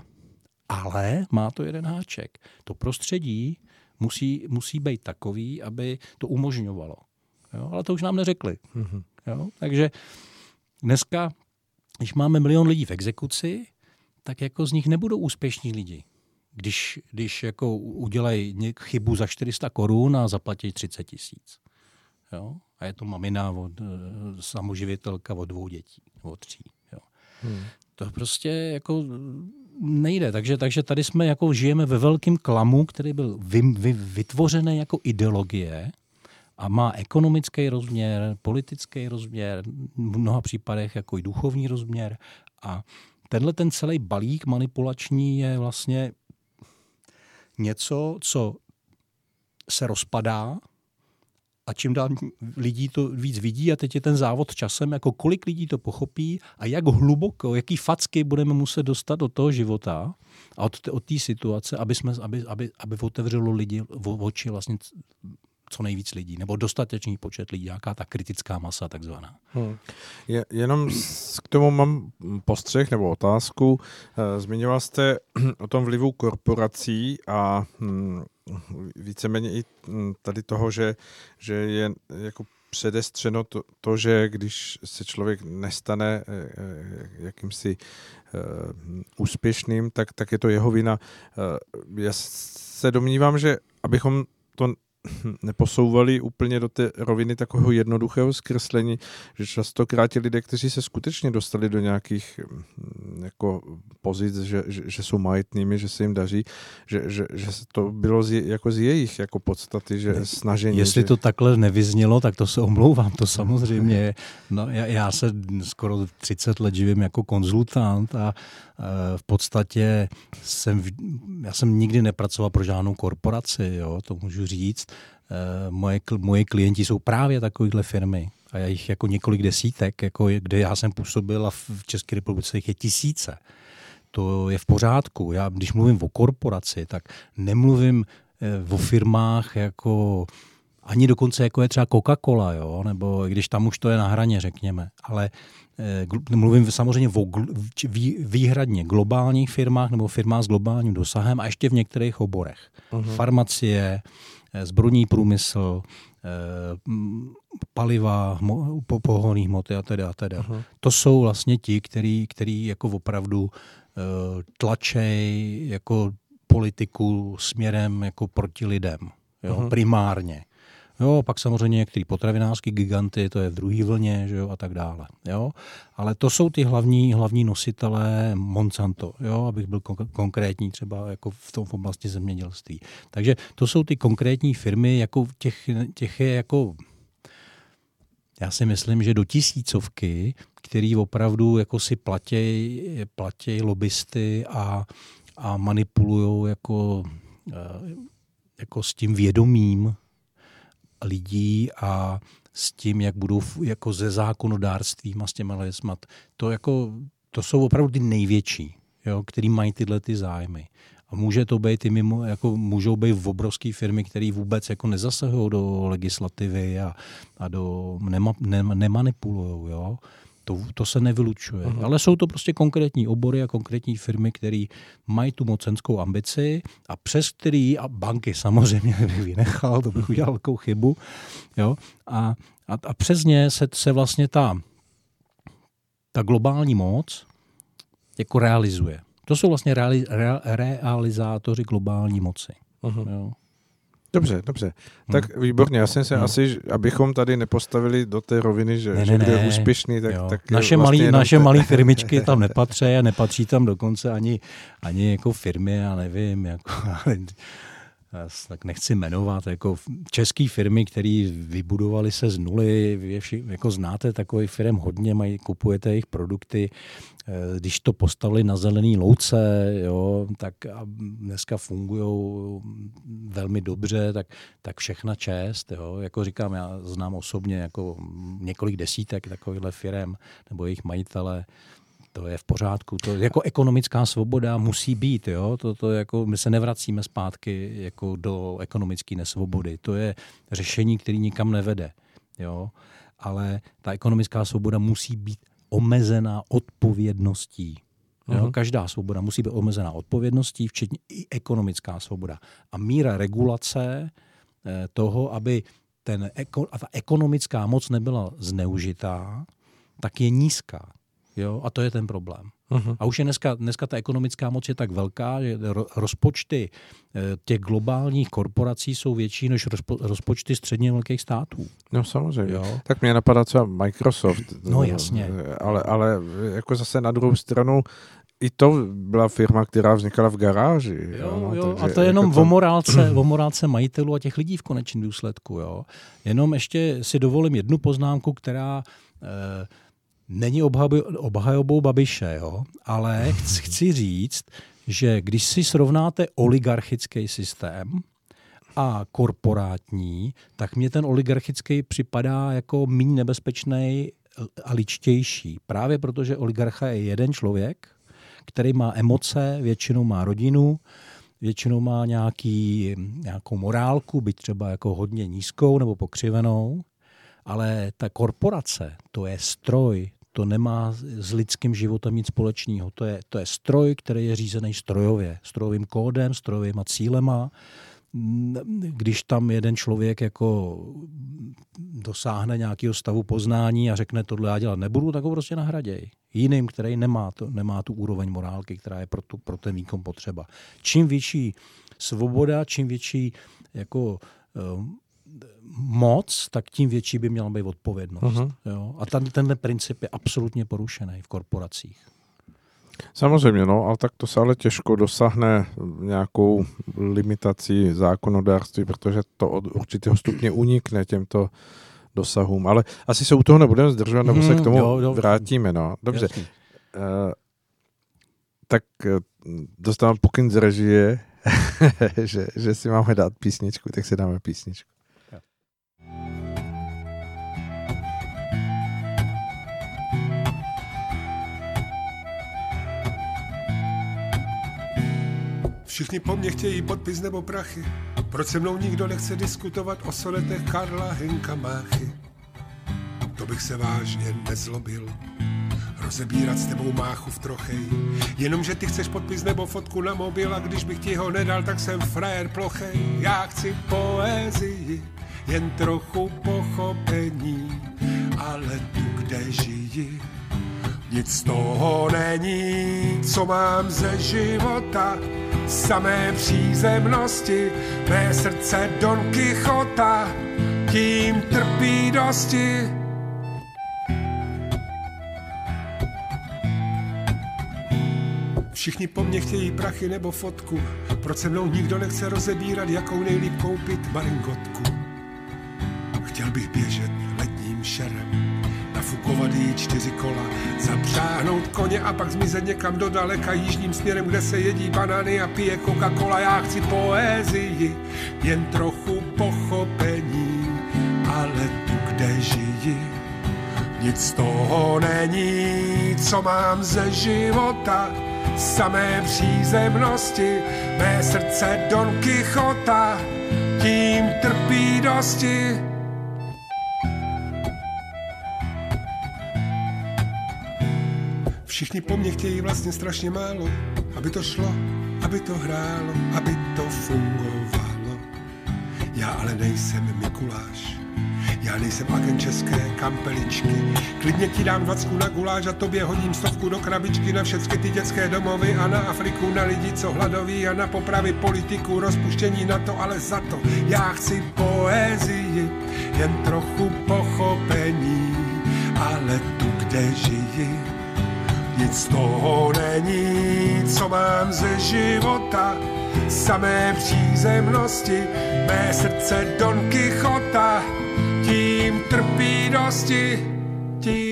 Ale má to jeden háček. To prostředí musí, musí být takový, aby to umožňovalo. Jo? Ale to už nám neřekli. Mm-hmm. Jo? Takže dneska, když máme milion lidí v exekuci, tak jako z nich nebudou úspěšní lidi. Když, když jako udělají chybu za 400 korun a zaplatí 30 tisíc. Jo? A je to mamina od e, samoživitelka od dvou dětí, od tří. Jo. Hmm. To prostě jako nejde. Takže, takže tady jsme jako žijeme ve velkém klamu, který byl vy, vy, vytvořený jako ideologie a má ekonomický rozměr, politický rozměr, v mnoha případech jako i duchovní rozměr. A tenhle ten celý balík manipulační je vlastně něco, co se rozpadá a čím dál lidí to víc vidí a teď je ten závod časem, jako kolik lidí to pochopí a jak hluboko, jaký facky budeme muset dostat do toho života a od, od té situace, aby, jsme, aby, aby, aby otevřelo lidi v oči vlastně co nejvíc lidí, nebo dostatečný počet lidí, nějaká ta kritická masa takzvaná. Hmm. Je, jenom k tomu mám postřeh nebo otázku. Eh, zmiňoval jste o tom vlivu korporací a hm, víceméně i hm, tady toho, že, že je jako předestřeno to, to, že když se člověk nestane eh, eh, jakýmsi úspěšným, tak, tak je to jeho vina. Já se domnívám, že abychom to neposouvali úplně do té roviny takového jednoduchého zkreslení, že častokrát ti lidé, kteří se skutečně dostali do nějakých mm, jako pozic, že, že, že jsou majetnými, že se jim daří, že, že, že to bylo z, jako z jejich jako podstaty, že snažení. Jestli že... to takhle nevyznělo, tak to se omlouvám, to samozřejmě. No, já, já se skoro 30 let živím jako konzultant a v podstatě jsem, já jsem nikdy nepracoval pro žádnou korporaci, jo, to můžu říct. Eh, moje, moje klienti jsou právě takovéhle firmy a já jich jako několik desítek, jako kde já jsem působil a v České republice jich je tisíce. To je v pořádku. Já, když mluvím o korporaci, tak nemluvím eh, o firmách jako ani dokonce jako je třeba Coca-Cola, jo? nebo když tam už to je na hraně, řekněme. Ale eh, mluvím samozřejmě o výhradně globálních firmách nebo firmách s globálním dosahem a ještě v některých oborech. Uh-huh. Farmacie, eh, zbrojní průmysl, eh, paliva, pohonných hmoty a teda a teda. Uh-huh. To jsou vlastně ti, který, který jako opravdu tlačej jako politiku směrem jako proti lidem. Jo, uh-huh. primárně. Jo, pak samozřejmě některé potravinářské giganty, to je v druhé vlně, že jo, a tak dále. Jo. Ale to jsou ty hlavní, hlavní nositelé Monsanto, jo, abych byl kon- konkrétní třeba jako v tom v oblasti zemědělství. Takže to jsou ty konkrétní firmy, jako těch, těch je jako já si myslím, že do tisícovky, který opravdu jako si platí, platí lobbysty a, a manipulují jako, eh, jako s tím vědomím lidí a s tím, jak budou jako ze zákonodárstvím a s těma lesmat. To, jako, to jsou opravdu ty největší, jo, který mají tyhle ty zájmy. A může to být i mimo, jako můžou být v obrovské firmy, které vůbec jako nezasahují do legislativy a, a do nema, ne, nemanipulují. Jo? To, to se nevylučuje. Uh-huh. Ale jsou to prostě konkrétní obory a konkrétní firmy, které mají tu mocenskou ambici a přes který, a banky samozřejmě bych vynechal, to bych udělal velkou chybu, jo, a, a, a přes ně se, se vlastně ta, ta globální moc jako realizuje. To jsou vlastně reali, re, realizátoři globální moci. Uh-huh. Jo. Dobře, dobře. Hmm. Tak výborně, já jsem se hmm. asi, abychom tady nepostavili do té roviny, že, ne, že bude úspěšný, tak, tak Naše vlastně malé naše malý firmičky tam nepatří a nepatří tam dokonce ani, ani jako firmy, já nevím, jako, tak nechci jmenovat, jako české firmy, které vybudovaly se z nuly, vy vši, jako znáte takových firm hodně, mají, kupujete jejich produkty, když to postavili na zelený louce, jo, tak a dneska fungují velmi dobře, tak, tak všechna čest, jo. jako říkám, já znám osobně jako několik desítek takovýchhle firm nebo jejich majitele, to je v pořádku. To jako ekonomická svoboda musí být. Jo? To, to jako, my se nevracíme zpátky jako do ekonomické nesvobody. To je řešení, který nikam nevede. Jo? Ale ta ekonomická svoboda musí být omezená odpovědností. Jo? Uh-huh. Každá svoboda musí být omezená odpovědností, včetně i ekonomická svoboda. A míra regulace eh, toho, aby ten, a ta ekonomická moc nebyla zneužitá, tak je nízká. Jo? A to je ten problém. Uh-huh. A už je dneska, dneska ta ekonomická moc je tak velká, že rozpočty eh, těch globálních korporací jsou větší než rozpo, rozpočty středně velkých států. No samozřejmě. Jo? Tak mě napadá třeba Microsoft. No jasně. Ale, ale jako zase na druhou stranu i to byla firma, která vznikala v garáži. Jo, jo, jo a to je jenom jako to... o, morálce, o morálce majitelů a těch lidí v konečném důsledku. Jo. Jenom ještě si dovolím jednu poznámku, která eh, není obhajobou Babiše, jo? ale chci, chci říct, že když si srovnáte oligarchický systém a korporátní, tak mně ten oligarchický připadá jako méně nebezpečný a ličtější. Právě protože oligarcha je jeden člověk, který má emoce, většinou má rodinu, většinou má nějaký, nějakou morálku, byť třeba jako hodně nízkou nebo pokřivenou, ale ta korporace, to je stroj, to nemá s lidským životem nic společného. To je, to je stroj, který je řízený strojově, strojovým kódem, strojovýma cílema. Když tam jeden člověk jako dosáhne nějakého stavu poznání a řekne, tohle já dělat nebudu, tak ho prostě nahraděj. Jiným, který nemá, to, nemá tu úroveň morálky, která je pro, tu, pro ten výkon potřeba. Čím větší svoboda, čím větší jako moc, tak tím větší by měla být odpovědnost. Uh-huh. Jo? A ten, tenhle princip je absolutně porušený v korporacích. Samozřejmě, no, ale tak to se ale těžko dosáhne nějakou limitací zákonodárství, protože to od určitého stupně unikne těmto dosahům. Ale asi se u toho nebudeme zdržovat, nebo se k mhm, tomu jo, jo, vrátíme. No. Dobře. Uh, tak uh, dostávám pokyn z režie, že, že si máme dát písničku, tak si dáme písničku. Všichni po mně chtějí podpis nebo prachy. Proč se mnou nikdo nechce diskutovat o sonetech Karla Henka Máchy? To bych se vážně nezlobil. Rozebírat s tebou máchu v trochej. Jenomže ty chceš podpis nebo fotku na mobil a když bych ti ho nedal, tak jsem frajer plochej. Já chci poezii, jen trochu pochopení, ale tu, kde žijí, nic z toho není, co mám ze života, samé přízemnosti, mé srdce Don Quixota, tím trpí dosti. Všichni po mně chtějí prachy nebo fotku, proč se mnou nikdo nechce rozebírat, jakou nejlíp koupit maringotku. Chtěl bych běžet jí čtyři kola, zapřáhnout koně a pak zmizet někam do daleka jižním směrem, kde se jedí banány a pije Coca-Cola. Já chci poezii, jen trochu pochopení, ale tu, kde žiji, nic z toho není, co mám ze života, samé přízemnosti, mé srdce Don Quixota, tím trpí dosti. Všichni po mně chtějí vlastně strašně málo, aby to šlo, aby to hrálo, aby to fungovalo. Já ale nejsem Mikuláš, já nejsem agent české kampeličky. Klidně ti dám dvacku na guláš a tobě hodím stovku do krabičky na všechny ty dětské domovy a na Afriku, na lidi, co hladoví a na popravy politiku, rozpuštění na to, ale za to. Já chci poezii, jen trochu pochopení, ale tu, kde žiji, nic z toho není, co mám ze života, samé přízemnosti, mé srdce Don Quixota, tím trpí dosti, tím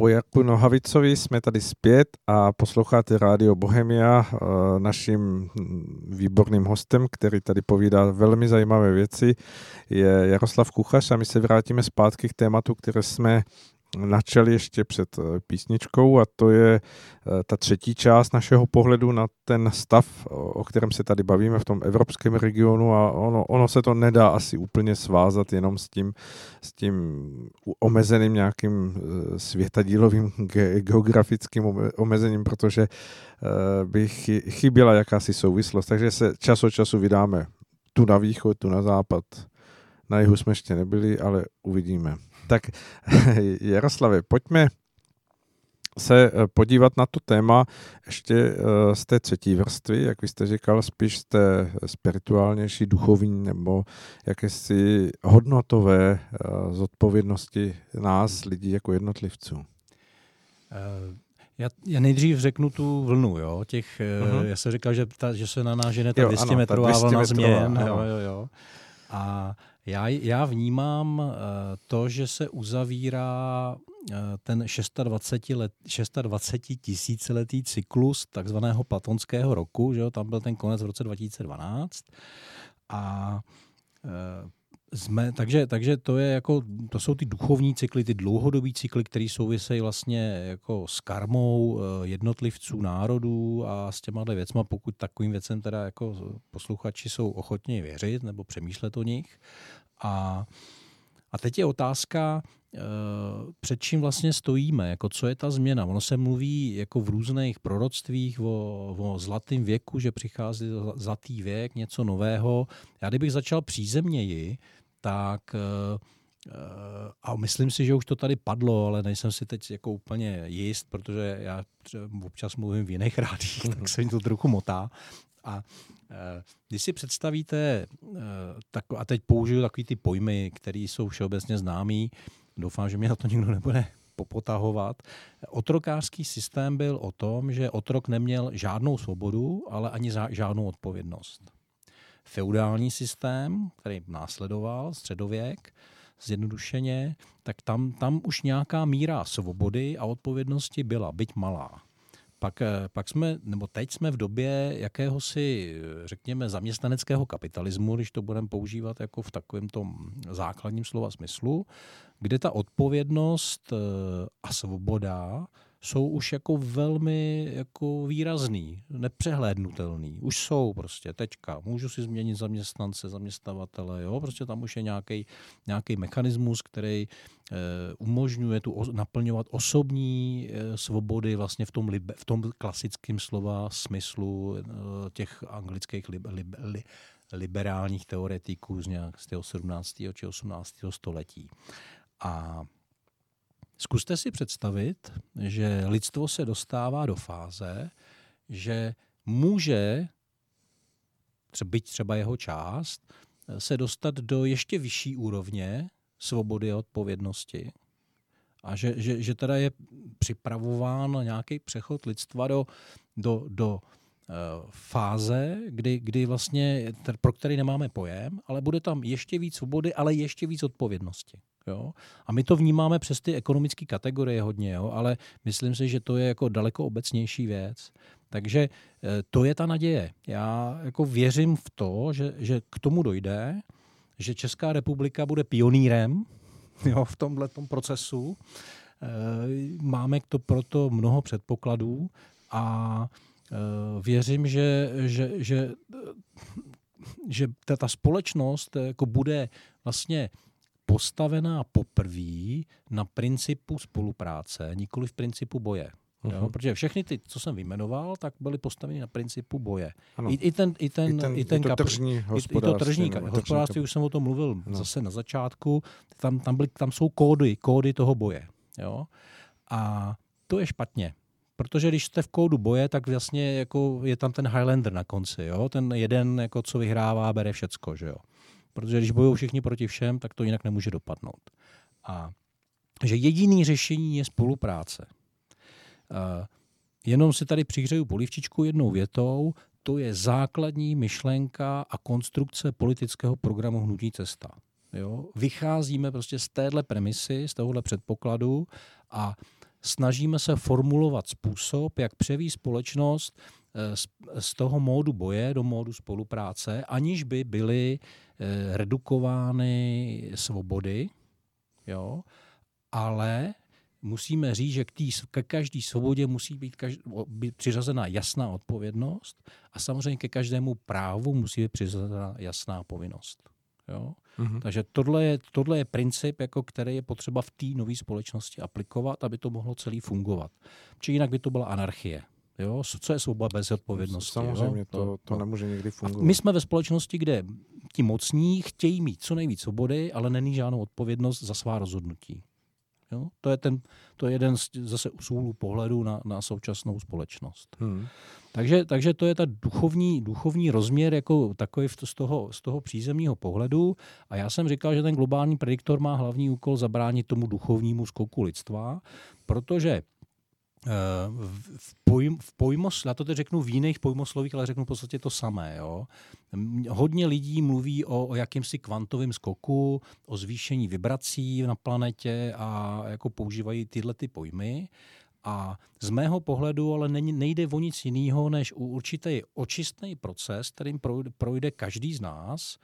Po Jarku Nohavicovi jsme tady zpět a posloucháte Rádio Bohemia. Eh, naším výborným hostem, který tady povídá velmi zajímavé věci, je Jaroslav Kuchař a my se vrátíme zpátky k tématu, které jsme načali ještě před eh, písničkou a to je eh, ta třetí část našeho pohledu na ten stav, o kterém se tady bavíme v tom evropském regionu a ono, ono se to nedá asi úplně svázat jenom s tím, s tím omezeným nějakým eh, světadílovým geografickým omezením, protože by chyběla jakási souvislost. Takže se čas od času vydáme tu na východ, tu na západ. Na jihu jsme ještě nebyli, ale uvidíme. Tak Jaroslave, pojďme se eh, podívat na to téma ještě eh, z té třetí vrstvy, jak vy jste říkal, spíš z té spirituálnější, duchovní nebo jakési hodnotové eh, zodpovědnosti nás, lidí jako jednotlivců. Já, já nejdřív řeknu tu vlnu, jo, těch, uh-huh. já jsem říkal, že, ta, že se na nás žene ta 200 metrová vlna změn, jo, jo, jo. A já, já vnímám uh, to, že se uzavírá uh, ten 26, let, 26 tisíciletý cyklus takzvaného platonského roku, že jo, tam byl ten konec v roce 2012 a uh, Jsme, takže, takže to, je jako, to jsou ty duchovní cykly, ty dlouhodobý cykly, které souvisejí vlastně jako s karmou eh, jednotlivců, národů a s těma věcma, pokud takovým věcem teda jako posluchači jsou ochotní věřit nebo přemýšlet o nich. A, a teď je otázka, eh, před čím vlastně stojíme, jako co je ta změna. Ono se mluví jako v různých proroctvích o, o zlatém věku, že přichází zlatý věk, něco nového. Já kdybych začal přízemněji, tak eh, eh, a myslím si, že už to tady padlo, ale nejsem si teď jako úplně jist, protože já občas mluvím v jiných rádích, tak se mi to trochu motá. A eh, když si představíte, tak, a teď použiju takový ty pojmy, které jsou všeobecně známý, doufám, že mě na to nikdo nebude popotahovat. Otrokářský systém byl o tom, že otrok neměl žádnou svobodu, ale ani žádnou odpovědnost feudální systém, který následoval středověk, zjednodušeně, tak tam, tam už nějaká míra svobody a odpovědnosti byla, byť malá. Pak, eh, pak jsme, nebo teď jsme v době jakéhosi, řekněme, zaměstnaneckého kapitalismu, když to budeme používat jako v takovém tom základním slova smyslu, kde ta odpovědnost eh, a svoboda jsou už jako velmi jako výrazný, nepřehlédnutelný. Už jsou prostě, tečka. Můžu si změnit zaměstnance, zaměstnavatele, jo? prostě tam už je nějaký, nějaký mechanismus, který e, umožňuje tu o, naplňovat osobní e, svobody vlastně v tom, libe, v tom klasickém slova smyslu e, těch anglických li, li, li, liberálních teoretiků z, nějak z toho 17. či 18. století. A Zkuste si představit, že lidstvo se dostává do fáze, že může, byť třeba jeho část, se dostat do ještě vyšší úrovně svobody a odpovědnosti. A že, že, že teda je připravován nějaký přechod lidstva do, do, do uh, fáze, kdy, kdy vlastně, pro který nemáme pojem, ale bude tam ještě víc svobody, ale ještě víc odpovědnosti. Jo? A my to vnímáme přes ty ekonomické kategorie hodně, jo? ale myslím si, že to je jako daleko obecnější věc. Takže eh, to je ta naděje. Já jako věřím v to, že, že k tomu dojde, že Česká republika bude pionýrem jo, v tomhle procesu. Eh, máme to proto mnoho předpokladů a eh, věřím, že, že, že, že ta, ta společnost jako bude vlastně postavená poprvé na principu spolupráce, nikoli v principu boje. Uh-huh. Jo? Mhm. Protože všechny ty, co jsem vyjmenoval, tak byly postaveny na principu boje. I, I ten, i ten, i ten, i ten i to tržní i, i to tržní hospodářství, už jsem o tom mluvil no. zase na začátku, tam, tam, byly, tam jsou kódy, kódy toho boje. Jo? A to je špatně. Protože když jste v kódu boje, tak vlastně jako je tam ten Highlander na konci. Jo? Ten jeden, jako co vyhrává, bere všecko. Že jo? Protože když bojují všichni proti všem, tak to jinak nemůže dopadnout. A že jediný řešení je spolupráce. Uh, jenom si tady přihřeju polivčičku jednou větou, to je základní myšlenka a konstrukce politického programu Hnutí cesta. Jo? Vycházíme prostě z téhle premisy, z tohohle předpokladu a snažíme se formulovat způsob, jak převí společnost Eh, z, z toho módu boje do módu spolupráce, aniž by byly eh, redukovány svobody, jo, ale musíme říct, že k tý, ke každé svobodě musí být, každý, být přiřazena jasná odpovědnost a samozřejmě ke každému právu musí být přiřazena jasná povinnost. Jo? Mm-hmm. Takže tohle je, tohle je princip, jako který je potřeba v té nové společnosti aplikovat, aby to mohlo celý fungovat. Či jinak by to byla anarchie. Jo? Co je svoboda bez odpovědnosti? Samozřejmě, jo? to, to no. nemůže někdy fungovat. A my jsme ve společnosti, kde ti mocní chtějí mít co nejvíc svobody, ale není žádnou odpovědnost za svá rozhodnutí. Jo? To, je ten, to je jeden z, zase z úhlu pohledu na, na současnou společnost. Hmm. Takže, takže to je ta duchovní, duchovní rozměr jako takový z toho, z toho přízemního pohledu. A já jsem říkal, že ten globální prediktor má hlavní úkol zabránit tomu duchovnímu skoku lidstva, protože v, pojm, v pojmos, já to teď řeknu v jiných pojmoslovích, ale řeknu v podstatě to samé. Jo. Hodně lidí mluví o, o jakýmsi kvantovém skoku, o zvýšení vibrací na planetě a jako používají tyhle ty pojmy. A z mého pohledu ale nejde o nic jiného, než u určitý očistný proces, kterým projde každý z nás,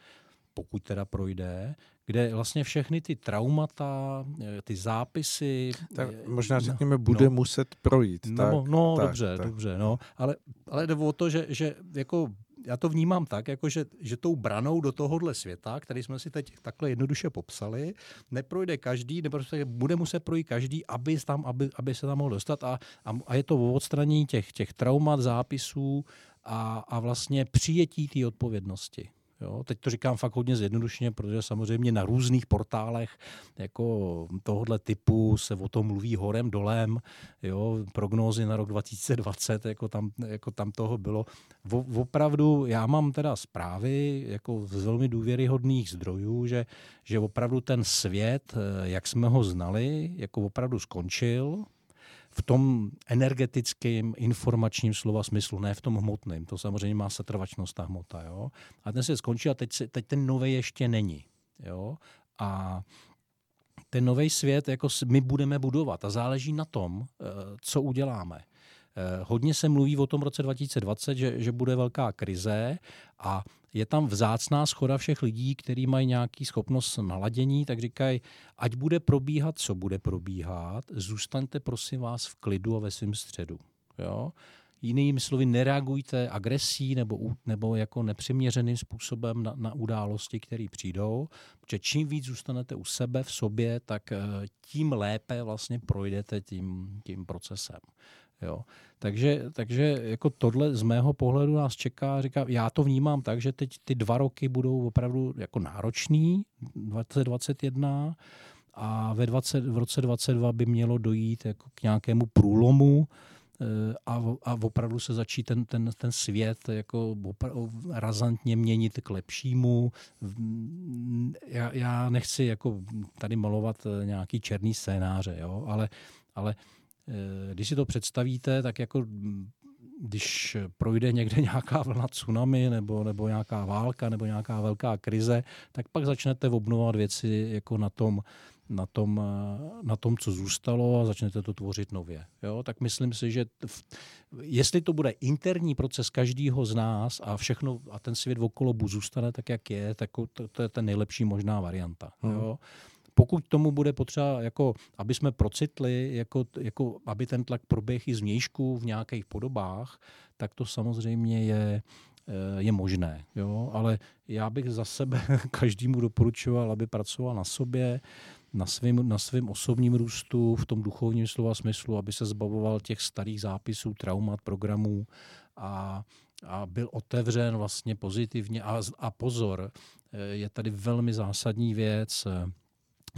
pokud teda projde, kde vlastně všechny ty traumata, eh, ty zápisy... Tak eh, možná řekněme, bude no, muset projít. No, tak, no tak, dobře, tak. dobře, no, ale, ale jde o to, že, že jako já to vnímám tak, jako že, že tou branou do tohohle světa, který jsme si teď takhle jednoduše popsali, neprojde každý, nebo se bude muset projít každý, aby, tam, aby, aby se tam mohl dostat a, a, a je to o odstranění těch, těch traumat, zápisů a, a vlastně přijetí té odpovědnosti. Jo, teď to říkám fakt hodně zjednodušeně, protože samozřejmě na různých portálech jako tohohle typu se o tom mluví horem dolem, jo, prognózy na rok 2020, jako tam, jako tam toho bylo. O, opravdu, já mám teda zprávy jako z velmi důvěryhodných zdrojů, že, že opravdu ten svět, eh, jak jsme ho znali, jako opravdu skončil, v tom energetickém informačním slova smyslu, ne v tom hmotném. To samozřejmě má setrvačnost ta hmota. Jo? A ten se skončil a teď, se, teď ten nový ještě není. Jo? A ten nový svět jako my budeme budovat a záleží na tom, eh, co uděláme. Eh, hodně se mluví o tom roce 2020, že, že bude velká krize a je tam vzácná schoda všech lidí, kteří mají nějaký schopnost naladění, tak říkají, ať bude probíhat, co bude probíhat, zůstaňte prosím vás v klidu a ve svém středu. Jo? Jinými slovy, nereagujte agresí nebo, nebo jako nepřiměřeným způsobem na, na události, které přijdou, protože čím víc zůstanete u sebe, v sobě, tak eh, tím lépe vlastně projdete tím, tím procesem. Jo. Takže, takže jako tohle z mého pohledu nás čeká, říká, já to vnímám tak, že teď ty dva roky budou opravdu jako náročný, 2021, a ve 20, v roce 22 by mělo dojít jako k nějakému průlomu eh, a, a opravdu se začít ten, ten, ten svět jako razantně měnit k lepšímu. Já, já nechci jako tady malovat eh, nějaký černý scénáře, jo, ale, ale Eh, když si to představíte, tak jako mm, když projde někde nějaká vlna tsunami nebo, nebo nějaká válka nebo nějaká velká krize, tak pak začnete obnovovat věci jako na tom, na tom, eh, na tom, co zůstalo a začnete to tvořit nově. Jo? Tak myslím si, že v, jestli to bude interní proces každého z nás a všechno a ten svět okolo zůstane tak, jak je, tak to, to je ta nejlepší možná varianta. Hmm. Jo? Pokud tomu bude potřeba, jako, aby jsme procitli, jako, jako, aby ten tlak proběhl i z vnějšku v nějakých podobách, tak to samozřejmě je, eh, je možné. Jo? Ale já bych za sebe každému doporučoval, aby pracoval na sobě, na svém na svým osobním růstu, v tom duchovním slova smyslu, aby se zbavoval těch starých zápisů, traumat, programů a, a byl otevřen vlastně pozitivně. A, a pozor, eh, je tady velmi zásadní věc,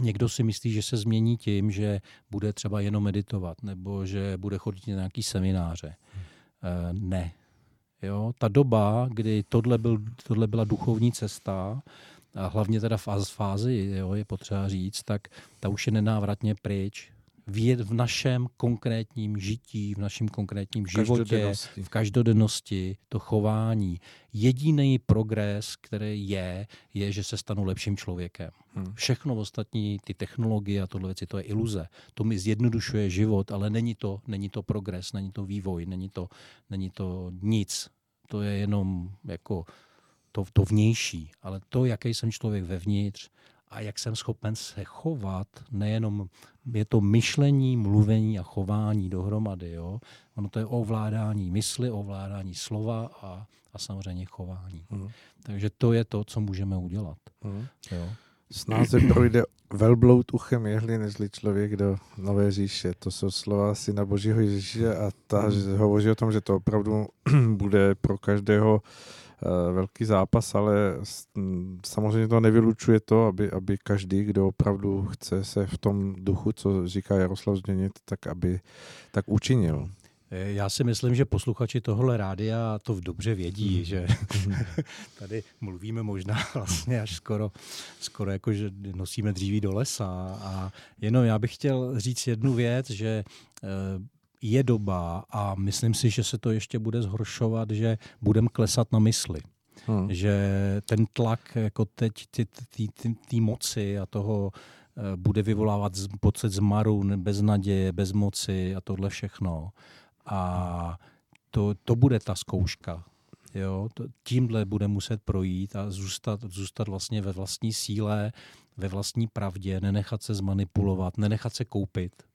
Někdo si myslí, že se změní tím, že bude třeba jenom meditovat nebo že bude chodit na nějaký semináře. Hmm. Ne. Jo? Ta doba, kdy tohle, byl, tohle byla duchovní cesta, a hlavně teda v fázi, jo, je potřeba říct, tak ta už je nenávratně pryč v, v našem konkrétním žití, v našem konkrétním životě, v každodennosti, to chování. Jediný progres, který je, je, že se stanu lepším člověkem. Hmm. Všechno ostatní, ty technologie a tohle věci, to je iluze. To mi zjednodušuje život, ale není to, není to progres, není to vývoj, není to, není to nic. To je jenom jako to, to vnější, ale to, jaký jsem člověk vevnitř a jak jsem schopen se chovat, nejenom je to myšlení, mluvení a chování dohromady. Jo? Ono to je ovládání mysli, ovládání slova a, a samozřejmě chování. Hmm. Takže to je to, co můžeme udělat. Hmm. Jo? Snáze projde velbloud uchem jehly, nežli člověk do Nové říše. To jsou slova syna Božího Ježíše a ta hmm. hovoří o tom, že to opravdu bude pro každého Eh, velký zápas, ale samozřejmě to nevylučuje to, aby, aby každý, kdo opravdu chce se v tom duchu, co říká Jaroslav změnit, tak aby tak učinil. Eh, já si myslím, že posluchači tohle rádia to dobře vědí, mm. že tady mluvíme možná vlastně až skoro, skoro jako, že nosíme dříví do lesa. A jenom já bych chtěl říct jednu věc, že eh, je doba a myslím si, že se to ještě bude zhoršovat, že budeme klesat na mysli. Hmm. Že ten tlak jako teď té moci a toho eh, bude vyvolávat pocit zmaru, beznaděje, bezmoci a tohle všechno. A to, to bude ta zkouška. Jo, to, tímhle bude muset projít a zůstat, zůstat vlastně ve vlastní síle, ve vlastní pravdě, nenechat se zmanipulovat, nenechat se koupit.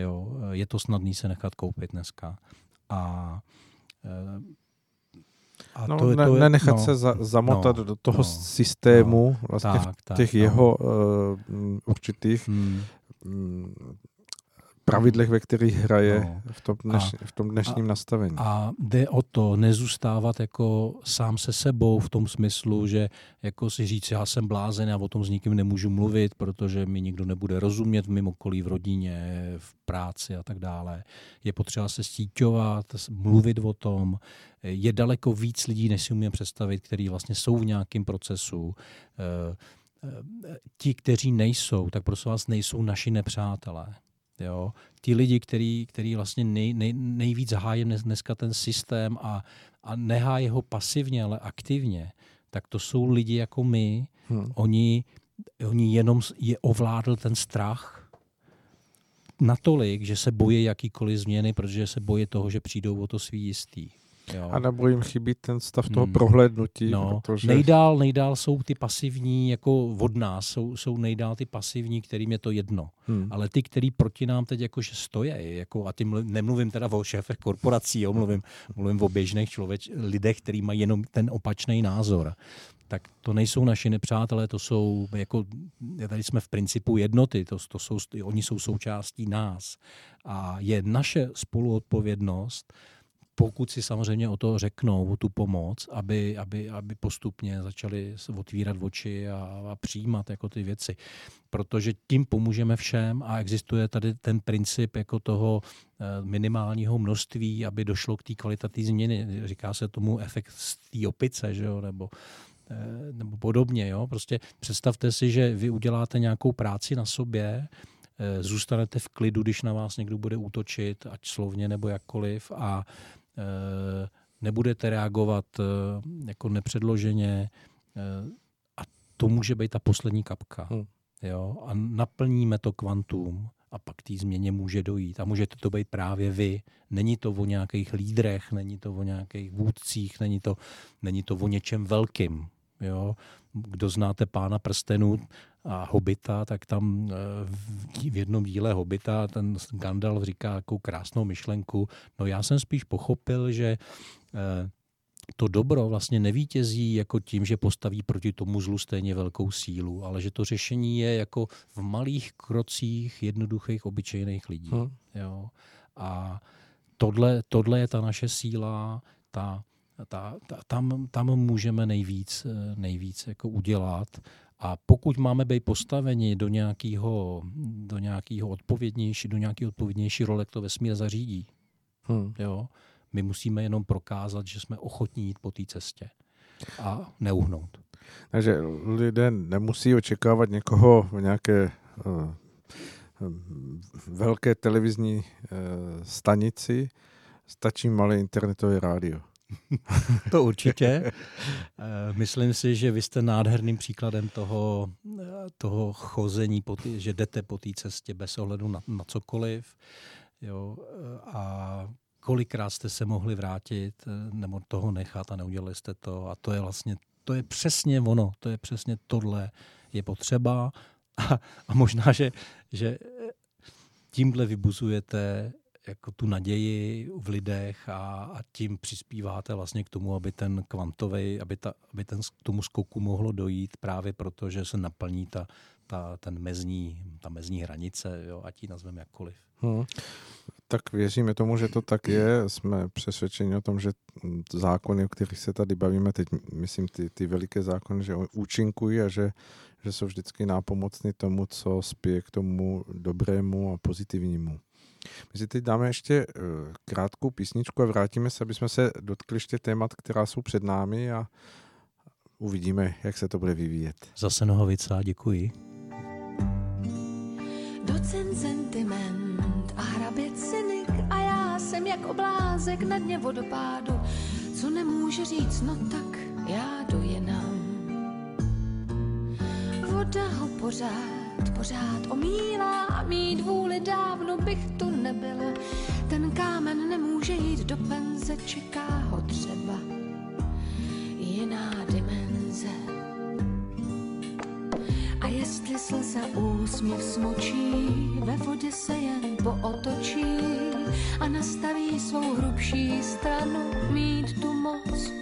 Jo, je to snadný se nechat koupit dneska. A a no, to, ne, to je, nenechat no, se za, zamotat no, do toho no, systému, no, vlastně tak, v těch tak, jeho no. uh, určitých hmm. Pravidlech, ve kterých hraje no. v, tom dneš, a, v tom dnešním a, nastavení. A jde o to nezůstávat jako sám se sebou v tom smyslu, že jako si říct, já jsem blázen, já o tom s nikým nemůžu mluvit, protože mi nikdo nebude rozumět v okolí, v rodině, v práci a tak dále. Je potřeba se síťovat, mluvit o tom. Je daleko víc lidí, než si umím představit, kteří vlastně jsou v nějakém procesu. Eh, eh, ti, kteří nejsou, tak prosím vás, nejsou naši nepřátelé. Jo? Ti lidi, který, který vlastně nej, nej, nejvíc hájí dneska ten systém a, a nehájí ho pasivně, ale aktivně, tak to jsou lidi jako my. Hmm. Oni, oni jenom je ovládl ten strach natolik, že se bojí jakýkoliv změny, protože se bojí toho, že přijdou o to svý jistý. Jo. A nebo jim chybí ten stav toho hmm. prohlédnutí. No. Protože... Nejdál, nejdál jsou ty pasivní, jako od nás, jsou, jsou nejdál ty pasivní, kterým je to jedno. Hmm. Ale ty, který proti nám teď jakože stojí, jako, a tím nemluvím teda o šéfech korporací, jo, mluvím, mluvím o běžných člověč, lidech, kteří mají jenom ten opačný názor tak to nejsou naši nepřátelé, to jsou, jako, tady jsme v principu jednoty, to, to jsou, oni jsou součástí nás. A je naše spoluodpovědnost, pokud si samozřejmě o to řeknou, o tu pomoc, aby, aby, aby postupně začali otvírat oči a, a přijímat jako ty věci. Protože tím pomůžeme všem a existuje tady ten princip jako toho eh, minimálního množství, aby došlo k té kvalitativní změny. Říká se tomu efekt z té opice, že jo? Nebo, eh, nebo podobně. Jo? Prostě představte si, že vy uděláte nějakou práci na sobě, eh, zůstanete v klidu, když na vás někdo bude útočit, ať slovně nebo jakkoliv a nebudete reagovat eh, jako nepředloženě eh, a to může být ta poslední kapka. Hmm. Jo? A naplníme to kvantum a pak té změně může dojít. A můžete to být právě vy. Není to o nějakých lídrech, není to o nějakých vůdcích, není to, není to o něčem velkým. Jo? Kdo znáte pána prstenů a Hobita, tak tam eh, v jednom díle Hobita ten Gandalf říká takovou krásnou myšlenku. No já jsem spíš pochopil, že eh, to dobro vlastně nevítězí jako tím, že postaví proti tomu zlu stejně velkou sílu, ale že to řešení je jako v malých krocích jednoduchých, obyčejných lidí. Hmm. Jo? A tohle, tohle je ta naše síla, ta ta, ta, tam, tam můžeme nejvíc, eh, nejvíc jako udělat. A pokud máme být postaveni do nějakého, do nějakého odpovědnější, do nějaké odpovědnější role, jak to vesmír zařídí, hmm. jo, my musíme jenom prokázat, že jsme ochotní jít po té cestě a neuhnout. Takže lidé nemusí očekávat někoho v nějaké uh, velké televizní uh, stanici, stačí malé internetové rádio. to určitě. Eh, myslím si, že vy jste nádherným příkladem toho, eh, toho chození, po tý, že jdete po té cestě bez ohledu na, na cokoliv. Jo, eh, a kolikrát jste se mohli vrátit nebo toho nechat a neudělali jste to. A to je vlastně, to je přesně ono, to je přesně tohle je potřeba. A, a možná, že, že tímhle vybuzujete jako tu naději v lidech a, a tím přispíváte vlastně k tomu, aby ten kvantový, aby, ta, aby ten, k tomu skoku mohlo dojít právě proto, že se naplní ta, ta, ten mezní, ta mezní hranice, jo, ať ji nazveme jakkoliv. Hmm. Tak věříme tomu, že to tak je. Jsme přesvědčeni o tom, že zákony, o kterých se tady bavíme, teď myslím ty, ty veliké zákony, že účinkují a že, že jsou vždycky nápomocný tomu, co spěje k tomu dobrému a pozitivnímu. My si teď dáme ještě eh, krátkou písničku a vrátíme se, aby jsme se dotkli ještě témat, která jsou před námi a uvidíme, jak se to bude vyvíjet. Zase Nohovica, děkuji. Docen sentiment a hrabě cynik a já jsem jak oblázek na dně vodopádu. Co nemůže říct, no tak já dojenám. Voda ho pořád furt pořád omílá a mít vůli dávno bych tu nebyla. Ten kámen nemůže jít do penze, čeká ho třeba jiná dimenze. A jestli slza úsměv smočí, ve vodě se jen pootočí a nastaví svou hrubší stranu, mít tu moc,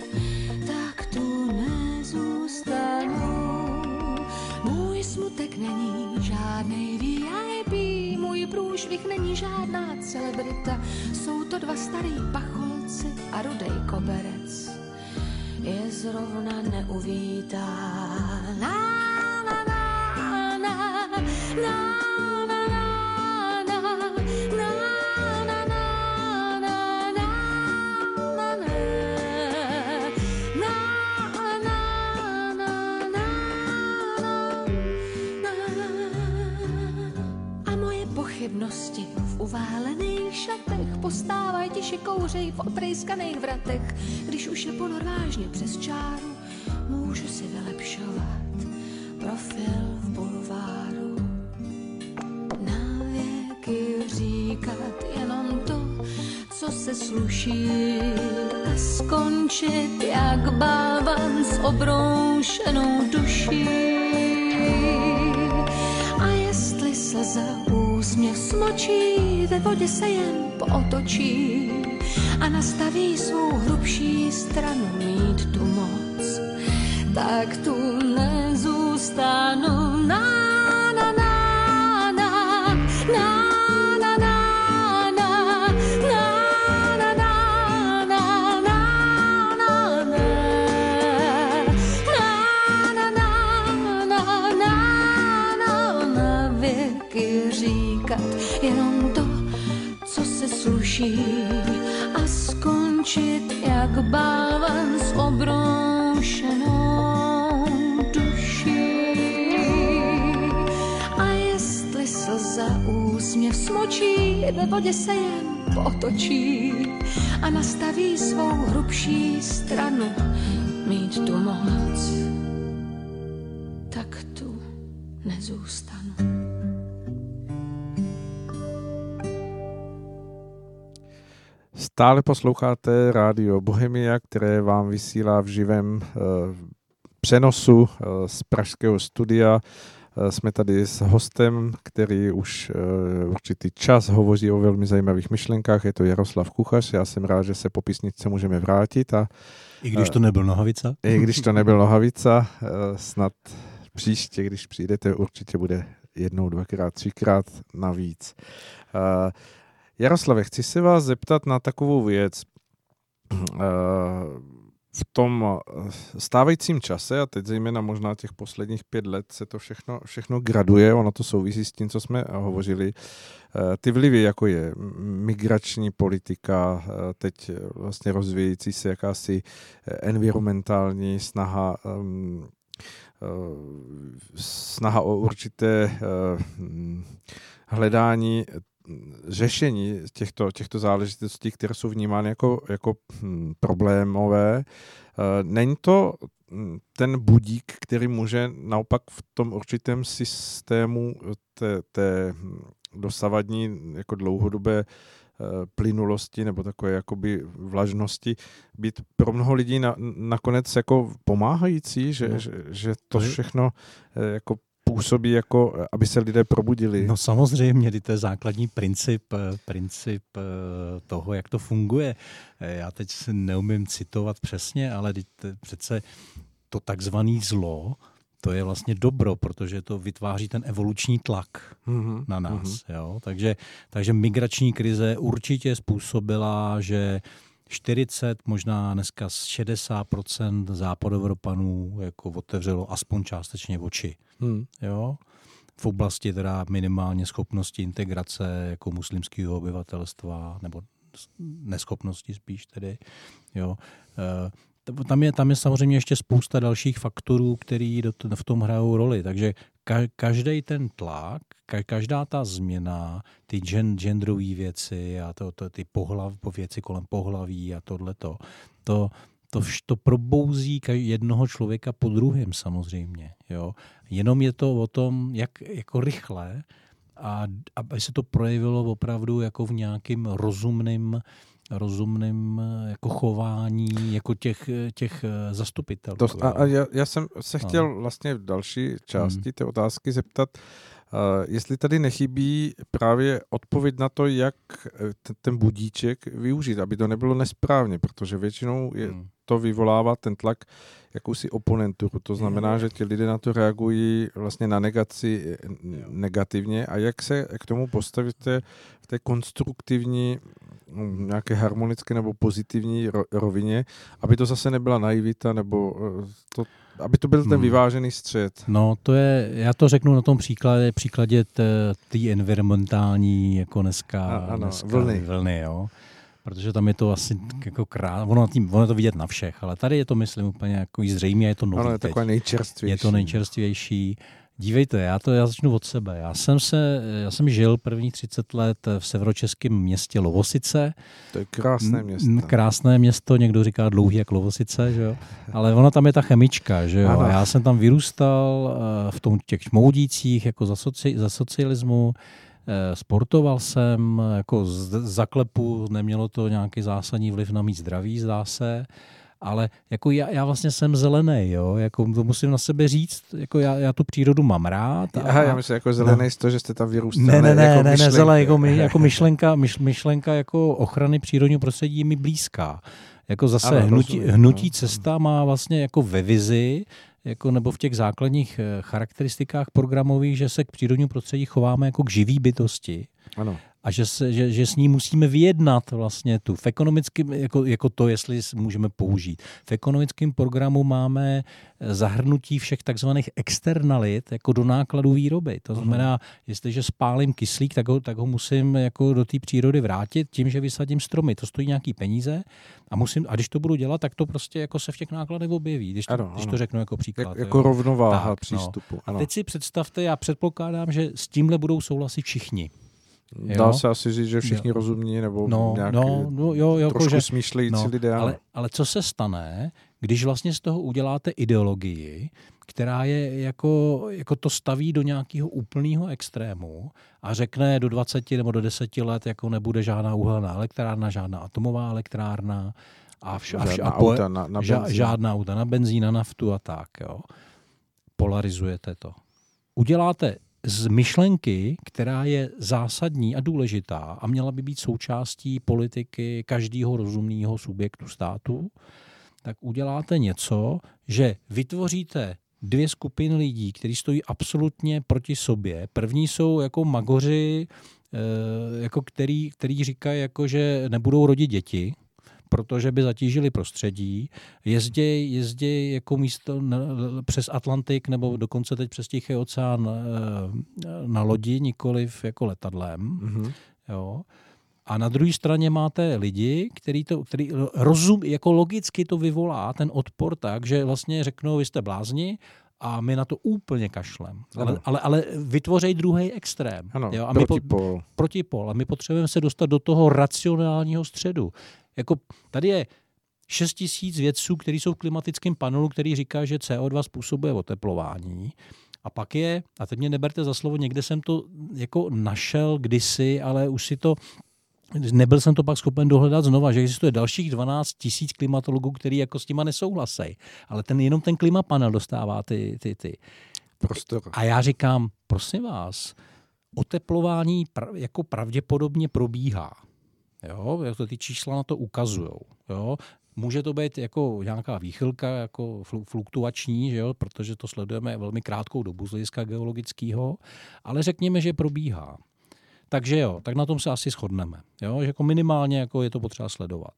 tak tu nezůstanu. Smutek není žádnej VIP, můj průšvih není žádná celebrita, jsou to dva starý pacholci a rudej koberec je zrovna neuvítá. Na, na, na, na, na. V uválených šatech postávají ti šikouřej v oprejskaných vratech. Když už je ponor vážně přes čáru, můžu si vylepšovat profil v bulváru. Na věky říkat jenom to, co se sluší a skončit jak bávan s obroušenou duší. A jestli slza úsměv smočí, ve vodě se jen pootočí a nastaví svou hrubší stranu mít tu moc, tak tu nezůstanu sluší a skončit jak balvan s obroušenou duší. A jestli slza úsměv smočí, ve vodě se jen potočí a nastaví svou hrubší stranu mít tu moc, Stále posloucháte rádio Bohemia, které vám vysílá v živém uh, přenosu uh, z pražského studia. Uh, jsme tady s hostem, který už určitý čas hovoří o velmi zajímavých myšlenkách. Je to Jaroslav Kuchař. Já jsem rád, že se po písničce můžeme vrátit. A, I když to nebyl Nohavica? I když to nebyl Nohavica, snad příště, když přijdete, určitě bude jednou, dvakrát, třikrát navíc. Jaroslave, chci se vás zeptat na takovou věc. Eh, v tom eh, stávajícím čase, a teď zejména možná těch posledních pět let, se to všechno, všechno graduje, ono to souvisí s tím, co jsme hovořili. Eh, ty vlivy, jako je migrační politika, teď vlastně rozvíjející se jakási environmentální snaha, ehm, snaha o určité hledání řešení těchto, těchto záležitostí, které jsou vnímány jako, jako hm, problémové, eh, není to hm, ten budík, který může naopak v tom určitém systému té, té hm, dosavadní jako dlouhodobé eh, plynulosti nebo takové jakoby vlažnosti být pro mnoho lidí na, nakonec jako pomáhající, že, no. že, že to všechno eh, jako působí jako, aby se lidé probudili. No samozřejmě, to je základní princip, princip eh, toho, jak to funguje. Eh, já teď si neumím citovat přesně, ale přece to takzvané zlo, to je vlastně dobro, protože to vytváří ten evoluční tlak mm-hmm. na nás. Mm-hmm. Jo? Takže, takže migrační krize určitě způsobila, že 40, možná dneska 60% západoevropanů jako otevřelo aspoň částečně oči. Hmm. Jo? V oblasti teda minimálně schopnosti integrace jako muslimského obyvatelstva, nebo neschopnosti spíš tedy. Jo? E, tam je, tam je samozřejmě ještě spousta dalších faktorů, který v tom hrajou roli. Takže každý ten tlak, každá ta změna, ty genderové věci a to, to, ty pohlav, věci kolem pohlaví a tohleto, to, to, to probouzí jednoho člověka po druhém samozřejmě. Jo? Jenom je to o tom, jak jako rychle a aby se to projevilo opravdu jako v nějakým rozumným rozumným jako chování jako těch, těch eh, zastupitelů. To, a, a já, já jsem se no. chtěl vlastně v další části hmm. té otázky zeptat, Uh, jestli tady nechybí právě odpověď na to, jak ten budíček využít, aby to nebylo nesprávně, protože většinou je, hmm. to vyvolává ten tlak jakousi oponenturu. To znamená, že ti lidé na to reagují vlastně na negaci negativně a jak se k tomu postavíte v té konstruktivní mm, nějaké harmonické nebo pozitivní rovině, aby to zase nebyla naivita nebo eh, to, aby to byl ten hmm. vyvážený střed. No, to je, já to řeknu na tom příkladě, příkladě té environmentální, jako dneska, a, ano, dneska vlny. vlny jo protože tam je to asi jako krát, ono, tím, ono je to vidět na všech, ale tady je to, myslím, úplně jako zřejmě, je to nový Ano, je takové nejčerstvější. Je to nejčerstvější. Dívejte, já to já začnu od sebe. Já jsem, se, já jsem žil první 30 let v severočeském městě Lovosice. To je krásné město. Krásné město, někdo říká dlouhý jak Lovosice, že jo? ale ona tam je ta chemička. Že jo? Já jsem tam vyrůstal eh, v tom těch šmoudících jako za, soci, za socialismu. Eh, sportoval jsem, jako z zaklepu, nemělo to nějaký zásadní vliv na mý zdraví, zdá se ale jako já, já vlastně jsem zelený, jo, jako to musím na sebe říct, jako já, já tu přírodu mám rád. A, Aha, já myslím jako zelený no. z toho, že jste tam vyrůstali. Ne, ne, ne, jako ne, ne zelený, jako, my, jako myšlenka, myš, myšlenka jako ochrany přírodního prostředí je mi blízká. Jako zase ano, hnutí, rozumím, hnutí no. cesta má vlastně jako ve vizi, jako nebo v těch základních eh, charakteristikách programových, že se k přírodnímu prostředí chováme jako k živý bytosti. Ano a že, se, že, že s ní musíme vyjednat vlastně tu. V ekonomickém, jako, jako to, jestli můžeme použít. V ekonomickém programu máme zahrnutí všech takzvaných externalit jako do nákladu výroby. To znamená, uh jestliže spálím kyslík, tak ho, tak ho musím jako do té přírody vrátit tím, že vysadím stromy. To stojí nějaký peníze a musím, a když to budu dělat, tak to prostě jako se v těch nákladech objeví, když to, ano, když to řeknu jako příklad. Jak, jako jo. rovnováha tak, no. přístupu. No. Ano. A teď si představte, já předpokládám, že s tímhle budou souhlasit všichni. Jo? Dá se asi říct, že všichni jo. rozumní nebo no, nějak no, no, jo, jo, trošku že, smýšlející no, lidé. Ale, ale co se stane, když vlastně z toho uděláte ideologii, která je jako, jako to staví do nějakého úplného extrému a řekne do 20 nebo do 10 let jako nebude žádná uhelná elektrárna, žádná atomová elektrárna a, vš, a, vš, a po, auta na, na ža, žádná auta na benzín, na naftu a tak. Jo. Polarizujete to. Uděláte z myšlenky, která je zásadní a důležitá a měla by být součástí politiky každého rozumného subjektu státu, tak uděláte něco, že vytvoříte dvě skupiny lidí, kteří stojí absolutně proti sobě. První jsou jako magoři, eh, jako který, který říkají, jako, že nebudou rodit děti, protože by zatížili prostředí. Jezdí, jezdí jako místo na, přes Atlantik nebo dokonce teď přes Tichý oceán eh, na lodi, nikoliv jako letadlem. Mm-hmm. Jo. A na druhé straně máte lidi, který to, který rozum, jako logicky to vyvolá, ten odpor tak, že vlastně řeknou, vy jste blázni, a my na to úplně kašlem. Ale, ale, ale vytvořej druhý extrém. Ano, jo? A protipol. My po, protipol. A my potřebujeme se dostat do toho racionálního středu. Jako tady je 6 tisíc vědců, kteří jsou v klimatickém panelu, který říká, že CO2 způsobuje oteplování. A pak je, a teď mě neberte za slovo, někde jsem to jako našel kdysi, ale už si to nebyl jsem to pak schopen dohledat znova, že existuje dalších 12 tisíc klimatologů, který jako s těma nesouhlasí. Ale ten jenom ten klimapanel dostává ty, ty, ty. Prostor. A já říkám, prosím vás, oteplování pra, jako pravděpodobně probíhá. Jo, to ty čísla na to ukazují. Jo. Může to být jako nějaká výchylka, jako fluktuační, že jo, protože to sledujeme velmi krátkou dobu z hlediska geologického, ale řekněme, že probíhá. Takže jo, tak na tom se asi shodneme. Jo, že jako minimálně jako je to potřeba sledovat.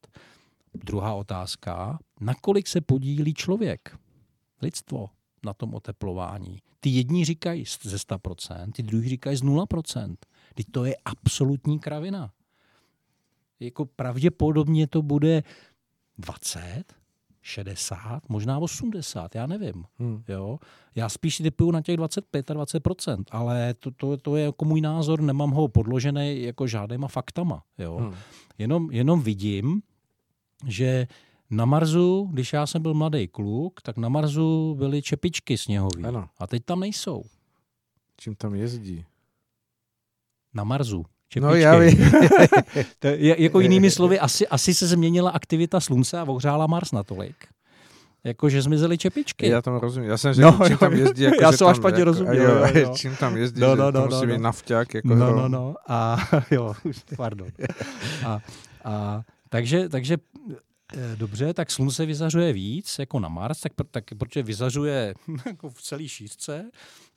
Druhá otázka, nakolik se podílí člověk, lidstvo na tom oteplování. Ty jedni říkají ze 100%, ty druhý říkají z 0%. Teď to je absolutní kravina jako pravděpodobně to bude 20, 60, možná 80, já nevím. Hmm. Jo? Já spíš typuju na těch 25 a 20 ale to, to, to je jako můj názor, nemám ho podložený jako žádnýma faktama. Jo? Hmm. Jenom, jenom vidím, že na Marsu, když já jsem byl mladý kluk, tak na Marsu byly čepičky sněhové. A teď tam nejsou. Čím tam jezdí? Na Marsu. Čepičky. No já vím. to je, jako jinými slovy, asi, asi se změnila aktivita slunce a ohřála Mars natolik. Jako, že zmizely čepičky. Já tomu rozumím. Já jsem řekl, no, čím tam jezdí. Jako, já jsem tam, až špatně jako, rozuměl. Jo, jo, jo. Čím tam jezdí, No, no, to no, musí no, být no. nafťák. Jako No, no, no. A jo, pardon. A, a, takže, takže eh, dobře, tak slunce vyzařuje víc jako na Mars, tak, tak protože vyzařuje jako v celé šířce,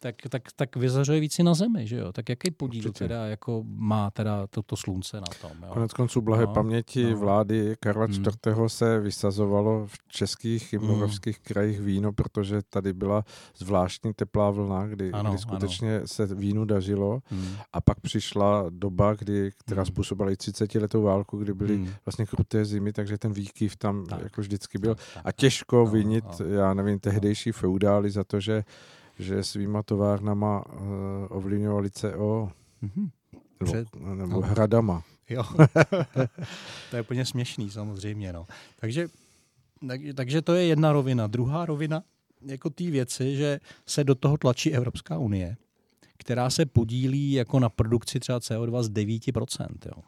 tak, tak, tak vyzařuje víc i na Zemi, že jo? Tak jaký podíl Určitě. teda jako má teda toto slunce na tom, jo? Konec konců blahé No, paměti no. vlády Karla Hmm. IV. se vysazovalo v českých i Hmm. moravských krajích víno, protože tady byla zvláštní teplá vlna, kdy, Ano, kdy skutečně se vínu dařilo. Hmm. A pak přišla doba, kdy, která Hmm. způsobila i 30 letou válku, kdy byly Hmm. vlastně kruté zimy, takže ten výkyv tam Tak. jako vždycky byl. Tak, tak. A těžko No, vinit, no. já nevím, tehdejší feudály za to, že, že svýma továrnama uh, ovlivňovali CO Mhm. nebo, Před- nebo no. hradama. Jo. to je úplně směšný samozřejmě. No. Takže, tak, takže to je jedna rovina. Druhá rovina, jako ty věci, že se do toho tlačí Evropská unie, která se podílí jako na produkci třeba CO2 z 9%. Jo.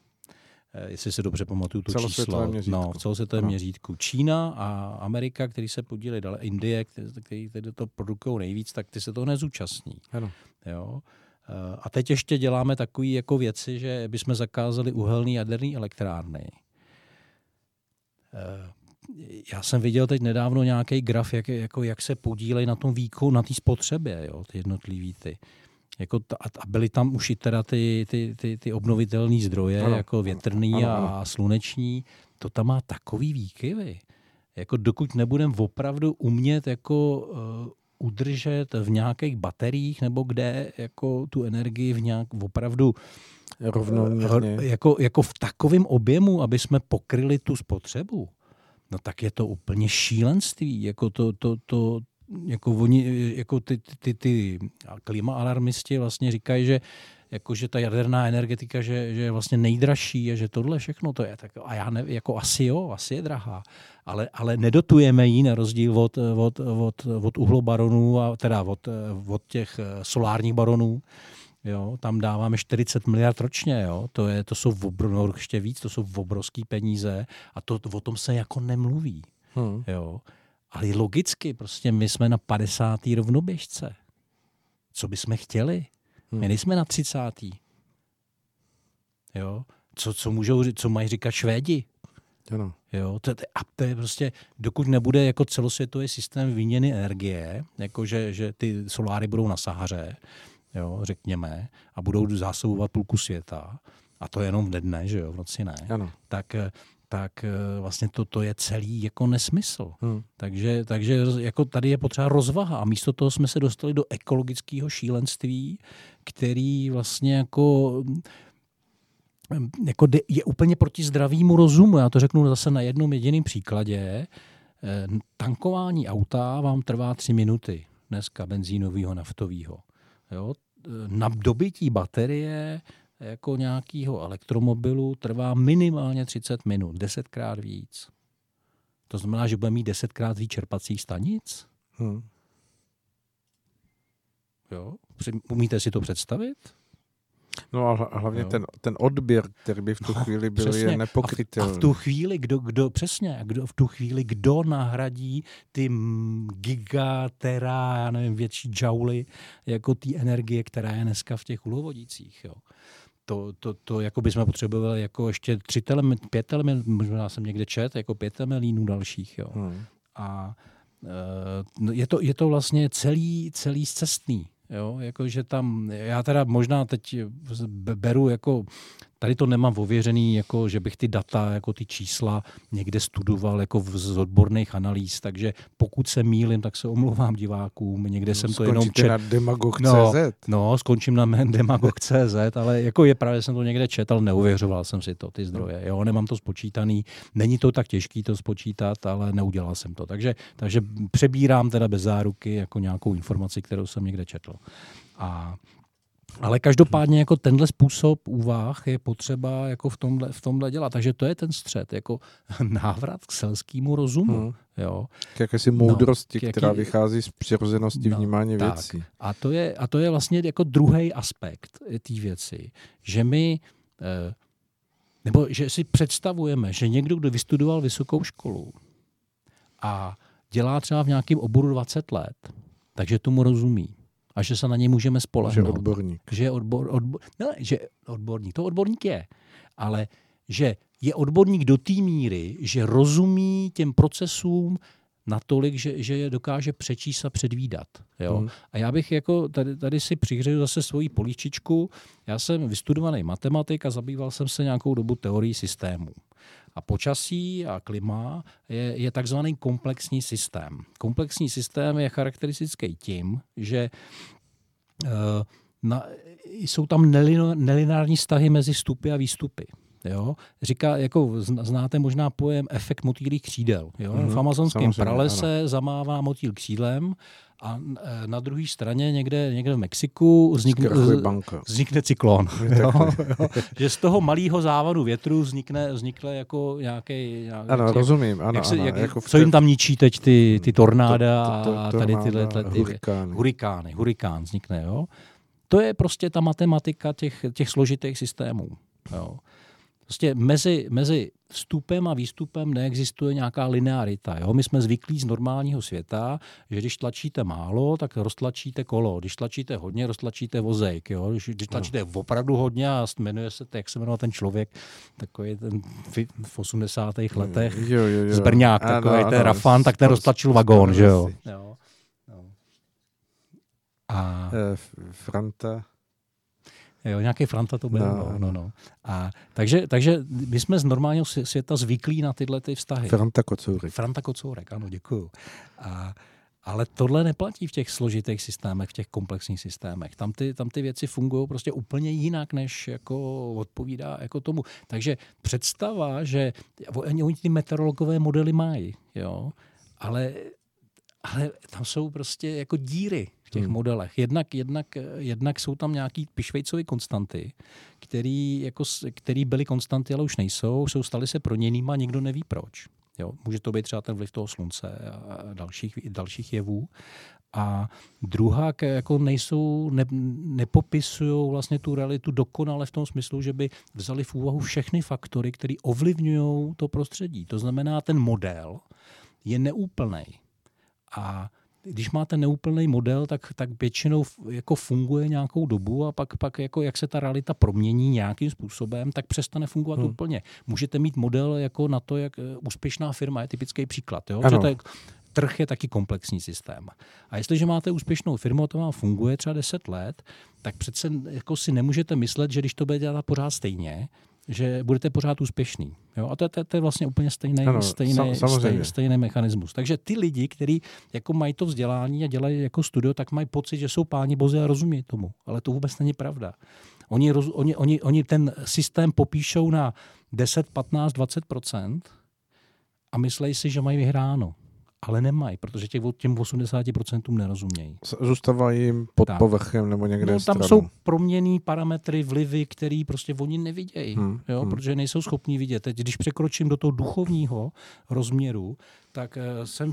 Eh, Jestli se dobře pamatuju to číslo. měřítku. No, v celosvětovém Ano. měřítku. Čína a Amerika, který se podílí dále, Indie, který, který, to produkují nejvíc, tak ty se toho nezúčastní. Ano. Jo. Eh, A teď ještě děláme takové jako věci, že bychom zakázali uhelné jaderné elektrárny. Eh, Já jsem viděl teď nedávno nějaký graf, jak, jako, jak se podílejí na tom výkonu, na té spotřebě, jo, ty jednotlivý ty. Jako ta, a byly tam už i teda ty, ty, ty, ty obnovitelné zdroje, Ano, jako větrný ano, ano, ano. a sluneční. To tam má takový výkyvy. Jako dokud nebudeme opravdu umět jako uh, udržet v nějakých bateriích nebo kde jako tu energii v nějak opravdu Rovnoměrně. jako, jako v takovém objemu, aby jsme pokryli tu spotřebu, no tak je to úplně šílenství. Jako to, to, to, jako oni, jako ty, ty, ty, ty klimaalarmisti vlastně říkají, že jako, že ta jaderná energetika, že, že je vlastně nejdražší a že tohle všechno to je. Tak, a já nevím, jako asi jo, asi je drahá. Ale, ale nedotujeme ji na rozdíl od, od, od, od uhlobaronů, a teda od, od těch solárních baronů, Jo, tam dáváme 40 miliard ročně, jo. To, je, to jsou obro, no, ještě víc, to jsou obrovské peníze a to, o tom se jako nemluví. Hmm. Jo. Ale logicky, prostě my jsme na 50. rovnoběžce. Co bychom chtěli? Hmm. My nejsme na 30. Jo. Co, co, můžou, co mají říkat Švédi? Ano. Jo, to, to, a to je prostě, dokud nebude jako celosvětový systém výměny energie, jako že, že ty soláry budou na Sahaře, jo, řekněme, a budou zásobovat půlku světa, a to jenom v dne, že jo, v noci ne, Ano. tak, eh, tak eh, vlastně to, to je celý jako nesmysl. Hmm. Takže, takže jako tady je potřeba rozvaha a místo toho jsme se dostali do ekologického šílenství, který vlastně jako mm, jako je úplně proti zdravému rozumu. Já to řeknu zase na jednom jediném příkladě. Eh, Tankování auta vám trvá tři minuty dneska benzínového, naftového. Jo? Eh, Na dobytí baterie jako nějakého elektromobilu trvá minimálně 30 minut, desetkrát víc. To znamená, že bude mít desetkrát víc čerpacích stanic? Hmm. Jo? Umíte si to představit? No a hla- hlavně Jo. ten, ten odběr, který by v tu chvíli byl, Přesně. je A nepokrytelný. v tu chvíli, kdo, kdo přesně, a kdo, v tu chvíli, kdo nahradí ty gigatera, já nevím, větší džauly, jako ty energie, která je dneska v těch uhlovodících, jo. To, to, to jako bychom potřebovali jako ještě tři telem, pět telem, možná jsem někde čet, jako pět temelínů dalších, jo. Hmm. A no, je to, je to vlastně celý, celý zcestný. Jo, jakože tam, já teda možná teď be- beru jako, tady to nemám ověřený, jako že bych ty data, jako ty čísla někde studoval jako v, z odborných analýz, takže pokud se mýlim, tak se omlouvám divákům, někde jsem to jenom čet. na demagog.cz. No, No, skončím na demagog.cz, ale jako je právě jsem to někde četl, neuvěřoval jsem si to, ty zdroje. Jo, nemám to spočítaný, není to tak těžký to spočítat, ale neudělal jsem to. Takže, takže přebírám teda bez záruky jako nějakou informaci, kterou jsem někde četl. A ale každopádně jako tenhle způsob úvah je potřeba jako v tomhle, v tomhle dělat. Takže to je ten střed, jako návrat k selskému rozumu. Hmm. Jo. K jakési moudrosti, k jaký- která vychází z přirozenosti No, vnímání tak. věcí. A to je, a to je vlastně jako druhý aspekt té věci, že my eh, nebo že si představujeme, že někdo, kdo vystudoval vysokou školu a dělá třeba v nějakém oboru 20 let, takže tomu rozumí a že se na něj můžeme Že spolehnout. odborník. Že je odbor, odbor, ne, že odborník, to odborník je, ale že je odborník do té míry, že rozumí těm procesům natolik, že, že je dokáže přečíst a předvídat. Jo? Mhm. A já bych jako tady, tady si přihřeju zase svoji políčičku. Já jsem vystudovaný matematik a zabýval jsem se nějakou dobu teorií systémů. A počasí a klima je, je takzvaný komplexní systém. Komplexní systém je charakteristický tím, že eh, na, jsou tam nelino- nelinární vztahy mezi vstupy a výstupy. Jo? Říká, jako zn- znáte možná pojem efekt motýlých křídel. Jo? Mhm, v amazonském pralese zamává motýl křídlem a eh, na druhé straně někde, někde v Mexiku vznikne, vznikne cyklon. jo? Jo? Že z toho malého závadu větru vznikne, vznikne jako nějaký... Ano, rozumím. Ano, jak se, ano, jak, jako co jim tam ničí teď ty, ty tornáda to- to- a to- tady tornáda, tyhle, tyhle ty hurikány. hurikány. Hurikán vznikne, jo. To je prostě ta matematika těch, těch složitých systémů. Jo. Prostě mezi, mezi vstupem a výstupem neexistuje nějaká linearita. Jo? My jsme zvyklí z normálního světa, že když tlačíte málo, tak roztlačíte kolo. Když tlačíte hodně, roztlačíte vozejk. Jo? Když, když tlačíte opravdu hodně a jmenuje se, jak se jmenoval ten člověk, takový ten v, v 80. letech, Jo, jo, jo. z Brňák, Ano, takový ten ano, Rafan, tak ten roztlačil vagón, že jo. jo. jo. A Eh, Franta. Jo, nějaký Franta to byl. No, No, no, no. A, takže, takže my jsme z normálního svě- světa zvyklí na tyhle ty vztahy. Franta Kocourek. Franta Kocourek, ano, děkuju. A, ale tohle neplatí v těch složitých systémech, v těch komplexních systémech. Tam ty, tam ty věci fungují prostě úplně jinak, než jako odpovídá jako tomu. Takže představa, že oni, oni ty meteorologové modely mají, jo, ale, ale tam jsou prostě jako díry těch Hmm. modelech. Jednak, jednak, jednak jsou tam nějaký pišvejcové konstanty, který, jako, který byly konstanty, ale už nejsou, jsou staly se proměnýma, nikdo neví proč. Jo, může to být třeba ten vliv toho slunce a dalších, dalších jevů. A druhá, jako nejsou, ne, nepopisují vlastně tu realitu dokonale v tom smyslu, že by vzali v úvahu všechny faktory, které ovlivňují to prostředí. To znamená, ten model je neúplný. A když máte neúplný model, tak, tak většinou jako funguje nějakou dobu a pak, pak jako jak se ta realita promění nějakým způsobem, tak přestane fungovat Hmm. úplně. Můžete mít model jako na to, jak eh, úspěšná firma je typický příklad. Jo? Ano. Že to je, trh je taky komplexní systém. A jestliže máte úspěšnou firmu a to vám funguje třeba 10 let, tak přece jako si nemůžete myslet, že když to bude dělat pořád stejně, že budete pořád úspěšný. Jo? A to, je- to, to je vlastně úplně stejný, Ano, stejný, sam- stejný, stejný mechanismus. Takže ty lidi, kteří jako mají to vzdělání a dělají jako studio, tak mají pocit, že jsou páni bozy a rozumí tomu. Ale to vůbec není pravda. Oni, roz, oni, oni, oni ten systém popíšou na 10, 15, 20% a myslejí si, že mají vyhráno. Ale nemají, protože těch, těm 80% nerozumějí. Zůstává jim pod Tak. povrchem nebo někde No, tam stranou. jsou proměný parametry, vlivy, které prostě oni nevidějí, Hmm, jo, hmm. protože nejsou schopní vidět. Teď, když překročím do toho duchovního rozměru, tak eh, jsem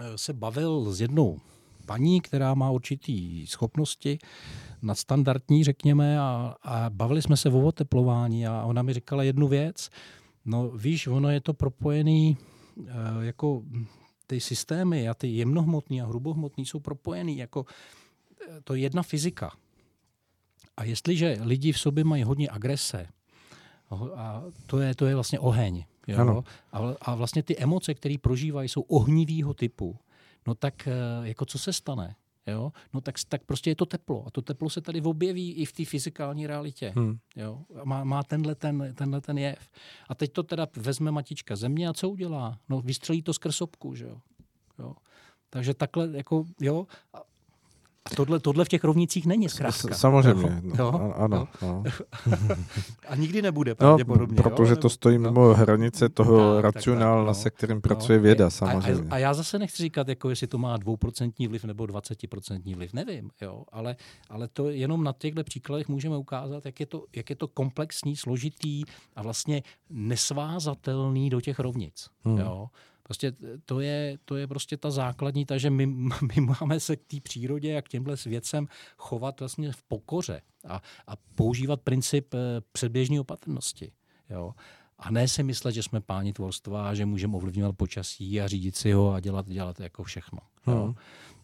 eh, se bavil s jednou paní, která má určitý schopnosti nadstandardní, řekněme, a, a bavili jsme se o oteplování a ona mi říkala jednu věc. No víš, ono je to propojený eh, jako ty systémy a ty jemnohmotný a hrubohmotný jsou propojený jako eh, to je jedna fyzika. A jestliže lidi v sobě mají hodně agrese, a to je, to je vlastně oheň, jo? Ano. A, a vlastně ty emoce, které prožívají, jsou ohnivého typu, no tak eh, jako co se stane? Jo? No tak, tak prostě je to teplo. A to teplo se tady objeví i v té fyzikální realitě. Hmm. Jo? A Má, má tenhle, ten, tenhle ten jev. A teď to teda vezme matička země a co udělá? No vystřelí to skrz opku, že jo? jo? Takže takhle, jako, jo. A a tohle, tohle v těch rovnicích není zkrátka. Samozřejmě. No, Jo? a- ano. No. A nikdy nebude No, pravděpodobně. protože jo? to stojí no. mimo hranice toho tak, racionálna, no. se kterým pracuje věda a, samozřejmě. A, a já zase nechci říkat, jako jestli to má dvouprocentní vliv nebo 20% vliv, nevím, jo, ale, ale to jenom na těchto příkladech můžeme ukázat, jak je, to, jak je to komplexní, složitý a vlastně nesvázatelný do těch rovnic. Hmm. Jo. Prostě to je, to je prostě ta základní, takže my, my máme se k té přírodě a k těmhle věcem chovat vlastně v pokoře a, a používat princip eh, předběžné opatrnosti. Jo? A ne si myslet, že jsme páni tvorstva a že můžeme ovlivňovat počasí a řídit si ho a dělat, dělat jako všechno. Jo? Hmm.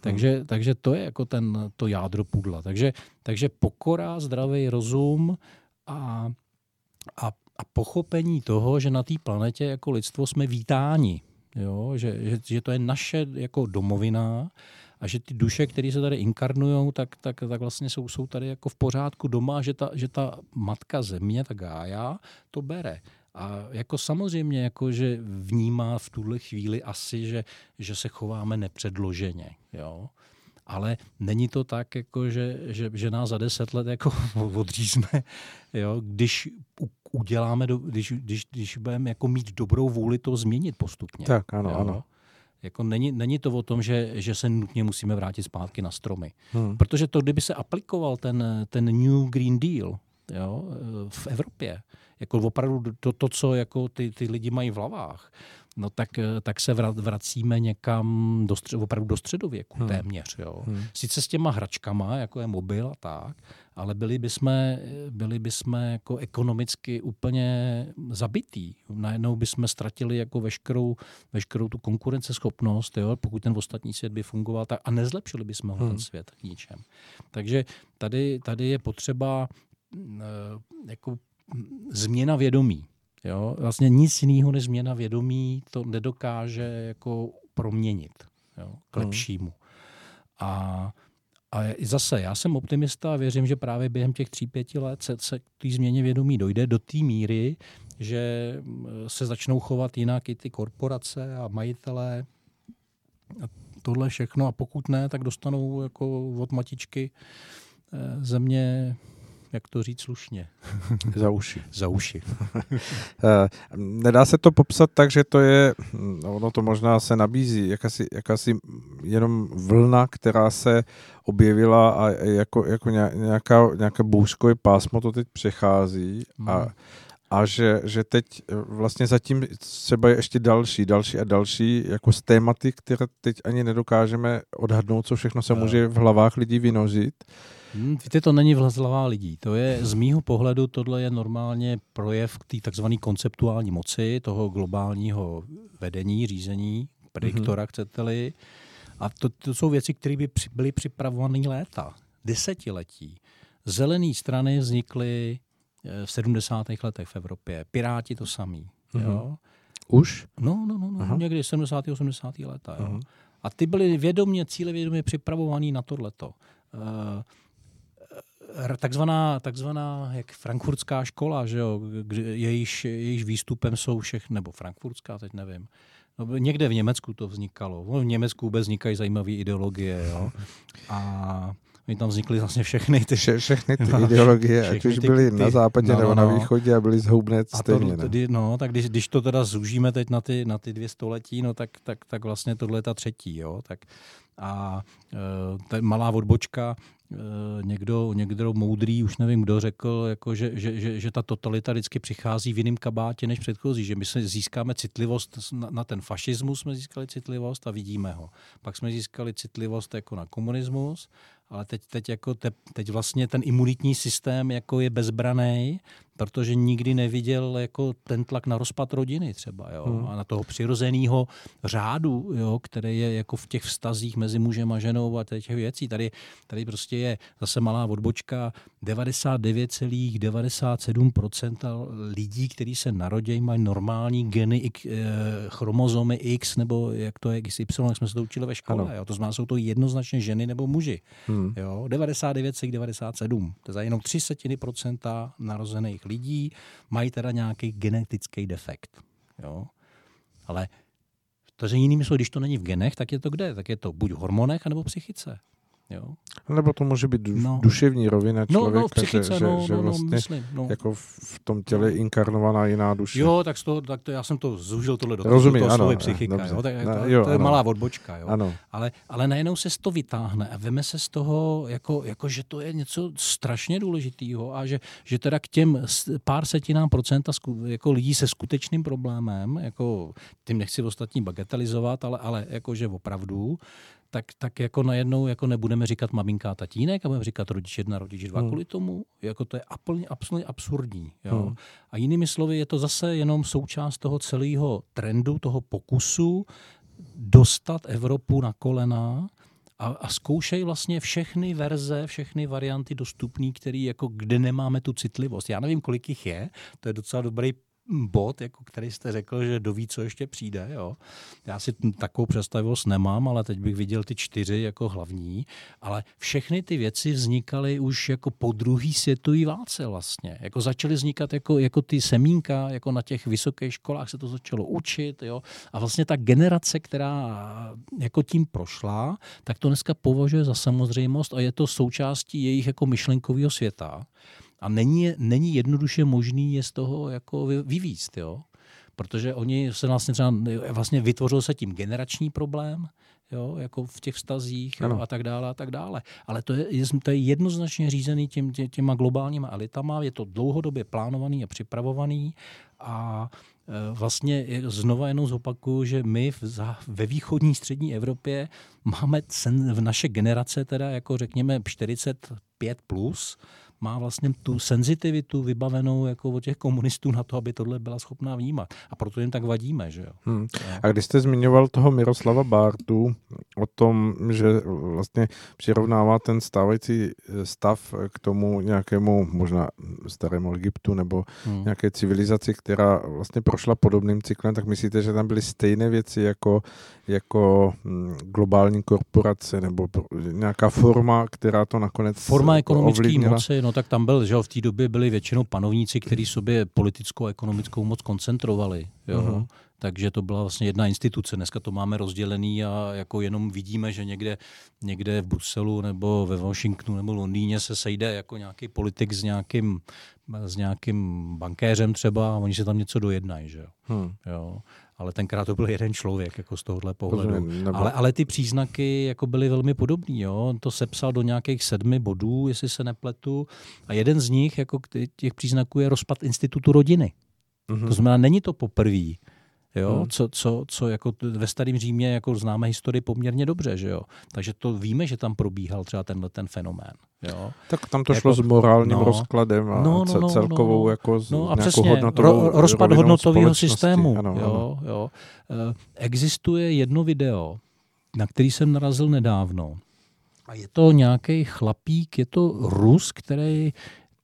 Takže, takže to je jako ten, to jádro pudla. Takže, takže pokora, zdravý rozum a, a, a pochopení toho, že na té planetě jako lidstvo jsme vítáni. Jo? Že, že, že to je naše jako domovina a že ty duše, které se tady inkarnují, tak, tak, tak vlastně jsou, jsou tady jako v pořádku doma, že ta, že ta matka země, ta Gája, to bere. A jako samozřejmě, jako že vnímá v tuhle chvíli asi, že, že se chováme nepředloženě. Jo? Ale není to tak, jako že, že, že nás za deset let jako odřízne, jo, když uděláme, do, když, když, když budeme jako mít dobrou vůli to změnit postupně. Tak, ano, jo. ano. Jako není, není to o tom, že, že se nutně musíme vrátit zpátky na stromy. Hmm. Protože to, kdyby se aplikoval ten, ten New Green Deal jo, v Evropě, jako opravdu to, to co jako ty, ty lidi mají v hlavách, no tak, eh, tak se vracíme někam do střed, opravdu do středověku hmm. téměř. Jo. Hmm. Sice s těma hračkama, jako je mobil a tak, ale byli bychom, byli bychom jako ekonomicky úplně zabitý. Najednou bychom ztratili jako veškerou, veškerou tu konkurenceschopnost, jo, pokud ten ostatní svět by fungoval tak, a nezlepšili bychom hmm. ten svět k ničem. Takže tady, tady je potřeba eh, jako změna vědomí. Jo? Vlastně nic jiného než změna vědomí to nedokáže jako proměnit jo? k hmm. lepšímu. A, a zase, já jsem optimista a věřím, že právě během těch tří, pěti let se, se k té změně vědomí dojde do té míry, že se začnou chovat jinak i ty korporace a majitelé a tohle všechno. A pokud ne, tak dostanou jako od matičky eh, země jak to říct slušně? Za uši. Za uši. Eh, nedá se to popsat tak, že to je, no, ono to možná se nabízí, jakási, jakási jenom vlna, která se objevila a jako, jako nějaká, nějaké bouřkové pásmo to teď přechází a, hmm. A že, že teď vlastně zatím třeba je ještě další, další a další jako z tématy, které teď ani nedokážeme odhadnout, co všechno se může v hlavách lidí vynožit. Hmm, víte, to není vlezlavá lidí. To je z mýho pohledu, tohle je normálně projev té takzvané konceptuální moci, toho globálního vedení, řízení, prediktora, mm-hmm. chcete-li. A to, to jsou věci, které by byly připravované léta, desetiletí. Zelené strany vznikly eh, v 70. letech v Evropě. Piráti to samý. Mm-hmm. Jo? Už? No, no, no, no někdy 70. 80. leta. Jo? Mm-hmm. A ty byly vědomě, cíle vědomě připravovaný na tohleto. Uh, takzvaná, takzvaná jak frankfurtská škola, že jo, jejíž, jejíž výstupem jsou všechny, nebo frankfurtská, teď nevím, No, někde v Německu to vznikalo. No, v Německu vůbec vznikají zajímavé ideologie. Jo? A my tam vznikly vlastně všechny ty... Vše, všechny ty no, ideologie, všechny ať už byly ty, na západě no, nebo no, na východě a byly zhoubné stejně. To, to, no, tak když, když to teda zúžíme teď na ty, na ty dvě století, no tak, tak, tak vlastně tohle je ta třetí. Jo? Tak, a e, ta malá odbočka Eh, někdo, někdo moudrý, už nevím kdo, řekl, jako že, že, že, že ta totalita vždycky přichází v jiném kabátě než předchozí, že my se získáme citlivost na, na ten fašismus, jsme získali citlivost a vidíme ho. Pak jsme získali citlivost jako na komunismus, ale teď, teď, jako te, teď vlastně ten imunitní systém jako je bezbraný protože nikdy neviděl jako ten tlak na rozpad rodiny třeba, jo, hmm. a na toho přirozeného řádu, jo, který je jako v těch vztazích mezi mužem a ženou a těch věcí. Tady, tady prostě je zase malá odbočka, 99,97% lidí, kteří se narodí, mají normální geny, eh, chromozomy X, nebo jak to je XY, jak jsme se to učili ve škole. Jo. To znamená, jsou to jednoznačně ženy nebo muži. Hmm. Jo. 99,97. To je za jenom 3 setiny procenta narozených lidí mají teda nějaký genetický defekt. Jo? Ale to, že jinými jsou, když to není v genech, tak je to kde? Tak je to buď v hormonech, anebo v psychice. Jo? Nebo to může být duš, No. duševní rovina No, člověka, no, v psychice, že, no, že, že no, no, vlastně myslím. No. jako v, tom těle inkarnovaná jiná duše. Jo, tak, z toho, tak to, já jsem to zúžil tohle do Rozumím, toho ano, slovy psychika. dobře. Jo, tak, No, to, jo, to je ano. malá odbočka. Jo. Ano. Ale, ale najednou se to vytáhne a veme se z toho, jako, jako že to je něco strašně důležitého a že, že teda k těm pár setinám procenta sku, jako lidí se skutečným problémem, jako tím nechci ostatní bagatelizovat, ale, ale jako, že opravdu, tak, tak jako najednou jako nebudeme říkat maminka a tatínek, a budeme říkat rodič jedna, rodič dva Hmm. kvůli tomu. Jako to je absolutně, absolutně absurdní. Jo? Hmm. A jinými slovy, je to zase jenom součást toho celého trendu, toho pokusu dostat Evropu na kolena a, a zkoušej vlastně všechny verze, všechny varianty dostupné, který jako kde nemáme tu citlivost. Já nevím, kolik jich je, to je docela dobrý bod, jako který jste řekl, že doví, co ještě přijde. Jo. Já si takovou představivost nemám, ale teď bych viděl ty čtyři jako hlavní. Ale všechny ty věci vznikaly už jako po druhé světové válce vlastně. Jako začaly vznikat jako, jako ty semínka, jako na těch vysokých školách se to začalo učit. Jo. A vlastně ta generace, která jako tím prošla, tak to dneska považuje za samozřejmost a je to součástí jejich jako myšlenkového světa. A není, není jednoduše možný je z toho jako vy- vyvíst, jo. Protože oni se vlastně třeba, vlastně vytvořil se tím generační problém, jo, jako v těch vztazích jo, Ano. a tak dále a tak dále. Ale to je, je- to je jednoznačně řízený těm, tě, těma globálníma elitama, je to dlouhodobě plánovaný a připravovaný a e, vlastně je- znova jenom zopakuju, že my v, za, ve východní střední Evropě máme sen, v naše generace teda jako řekněme 45 plus, má vlastně tu senzitivitu vybavenou jako od těch komunistů na to, aby tohle byla schopná vnímat. A proto jim tak vadíme, že jo. Hmm. A když jste zmiňoval toho Miroslava Bártu o tom, že vlastně přirovnává ten stávající eh, stav k tomu nějakému možná starému Egyptu nebo Hmm. nějaké civilizaci, která vlastně prošla podobným cyklem, tak myslíte, že tam byly stejné věci jako, jako hm, globální korporace nebo nějaká forma, která to nakonec Forma ekonomické moci, no tak tam byl, že v té době byli většinou panovníci, kteří sobě politickou a ekonomickou moc koncentrovali. Jo. Mhm. Takže to byla vlastně jedna instituce. Dneska to máme rozdělený a jako jenom vidíme, že někde, někde v Bruselu nebo ve Washingtonu nebo Londýně se sejde jako nějaký politik s nějakým, s nějakým bankéřem třeba a oni se tam něco dojednají. Že. Hmm. Jo. Ale tenkrát to byl jeden člověk jako z tohohle pohledu. Rozumím, nebo- Ale, ale ty příznaky jako byly velmi podobné. Jo? On to sepsal do nějakých sedmi bodů, jestli se nepletu. A jeden z nich, jako těch příznaků, je rozpad institutu rodiny. Mhm. To znamená, není to poprvé. Jo, Hmm. co, co, co jako ve starém Římě jako známe historii poměrně dobře, že jo. Takže to víme, že tam probíhal třeba tenhle ten fenomén. Jo. Tak tam to Jako- šlo s morálním no. rozkladem a No, no, ce- no, celkovou no. jako z, No a přesně, hodnotovou ro, rozpad hodnotového systému. Ano, ano. jo, jo. Eh, Existuje jedno video, na který jsem narazil nedávno. A je to nějaký chlapík, je to Rus, který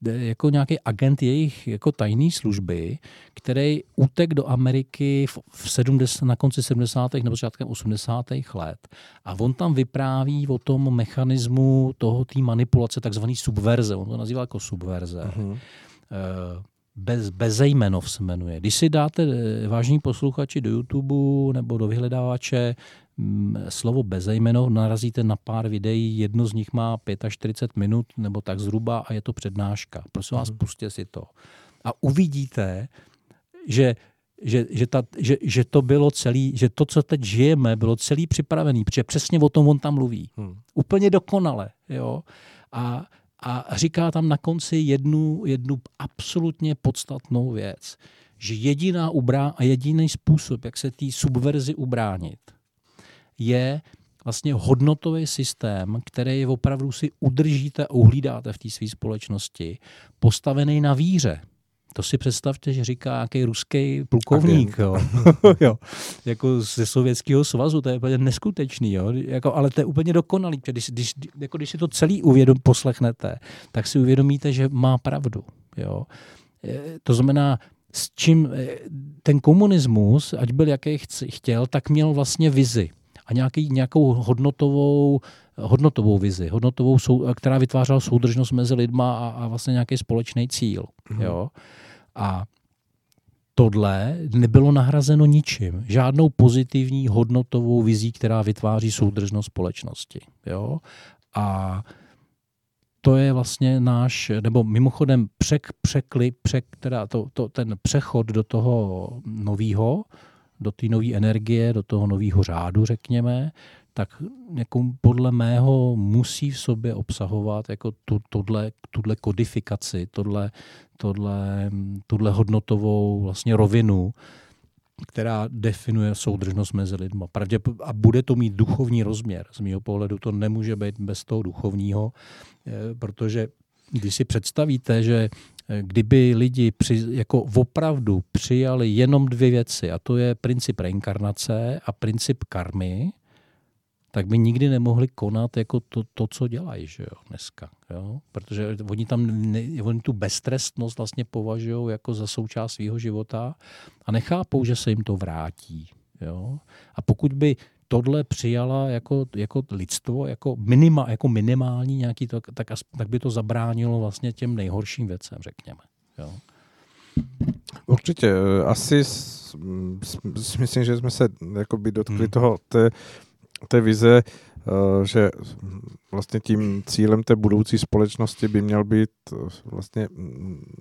jako nějaký agent jejich jako tajné služby, který utek do Ameriky v, v 70, na konci 70. nebo začátkem 80. let. A on tam vypráví o tom mechanismu toho té manipulace, takzvaný subverze. On to nazývá jako subverze. Eh, Bez, Bezejmenov se jmenuje. Když si dáte, eh, vážní posluchači, do YouTube nebo do vyhledávače slovo Bezejmenov, narazíte na pár videí, jedno z nich má 45 minut nebo tak zhruba a je to přednáška. Prosím vás, Mhm. pustěte si to. A uvidíte, že že, že, ta, že, že to bylo celý, že to, co teď žijeme, bylo celý připravený, protože přesně o tom on tam mluví Hmm. úplně dokonale. Jo? A, a říká tam na konci jednu, jednu absolutně podstatnou věc, že jediná ubrá, a jediný způsob, jak se té subverzi ubránit, je vlastně hodnotový systém, který opravdu si udržíte a uhlídáte v té své společnosti, postavený na víře. To si představte, že říká nějaký ruský plukovník, jo. jo. jako ze Sovětského svazu, to je úplně neskutečný, jo. Jako, ale to je úplně dokonalý, když, když, jako když si to celý uvědom, poslechnete, tak si uvědomíte, že má pravdu. Jo. E, To znamená, s čím e, ten komunismus, ať byl jaký chtěl, tak měl vlastně vizi a nějaký, nějakou hodnotovou, hodnotovou vizi, hodnotovou, sou, která vytvářela soudržnost mezi lidma a, a vlastně nějaký společný cíl. Mhm. Jo. A tohle nebylo nahrazeno ničím. Žádnou pozitivní hodnotovou vizí, která vytváří soudržnost společnosti. Jo? A to je vlastně náš, nebo mimochodem přek, překli, přek, teda to, to, ten přechod do toho nového, do té nové energie, do toho nového řádu, řekněme, tak jako podle mého musí v sobě obsahovat jako tu, tohle, tuhle kodifikaci, tohle, tohle, tohle hodnotovou vlastně rovinu, která definuje soudržnost mezi lidmi. a bude to mít duchovní rozměr. Z mého pohledu to nemůže být bez toho duchovního, eh, protože když si představíte, že kdyby lidi při, jako opravdu přijali jenom dvě věci, a to je princip reinkarnace a princip karmy, tak by nikdy nemohli konat jako to, to co dělají že jo, dneska. Jo? Protože oni tam ne, oni tu beztrestnost vlastně považují jako za součást svého života a nechápou, že se jim to vrátí. Jo? A pokud by tohle přijala jako, jako lidstvo, jako, minima, jako minimální nějaký, tak, tak, tak by to zabránilo vlastně těm nejhorším věcem, řekněme. Jo? Určitě. Asi si myslím, že jsme se jakoby dotkli hmm. toho, té té vize, eh, že vlastně tím cílem té budoucí společnosti by měl být eh, vlastně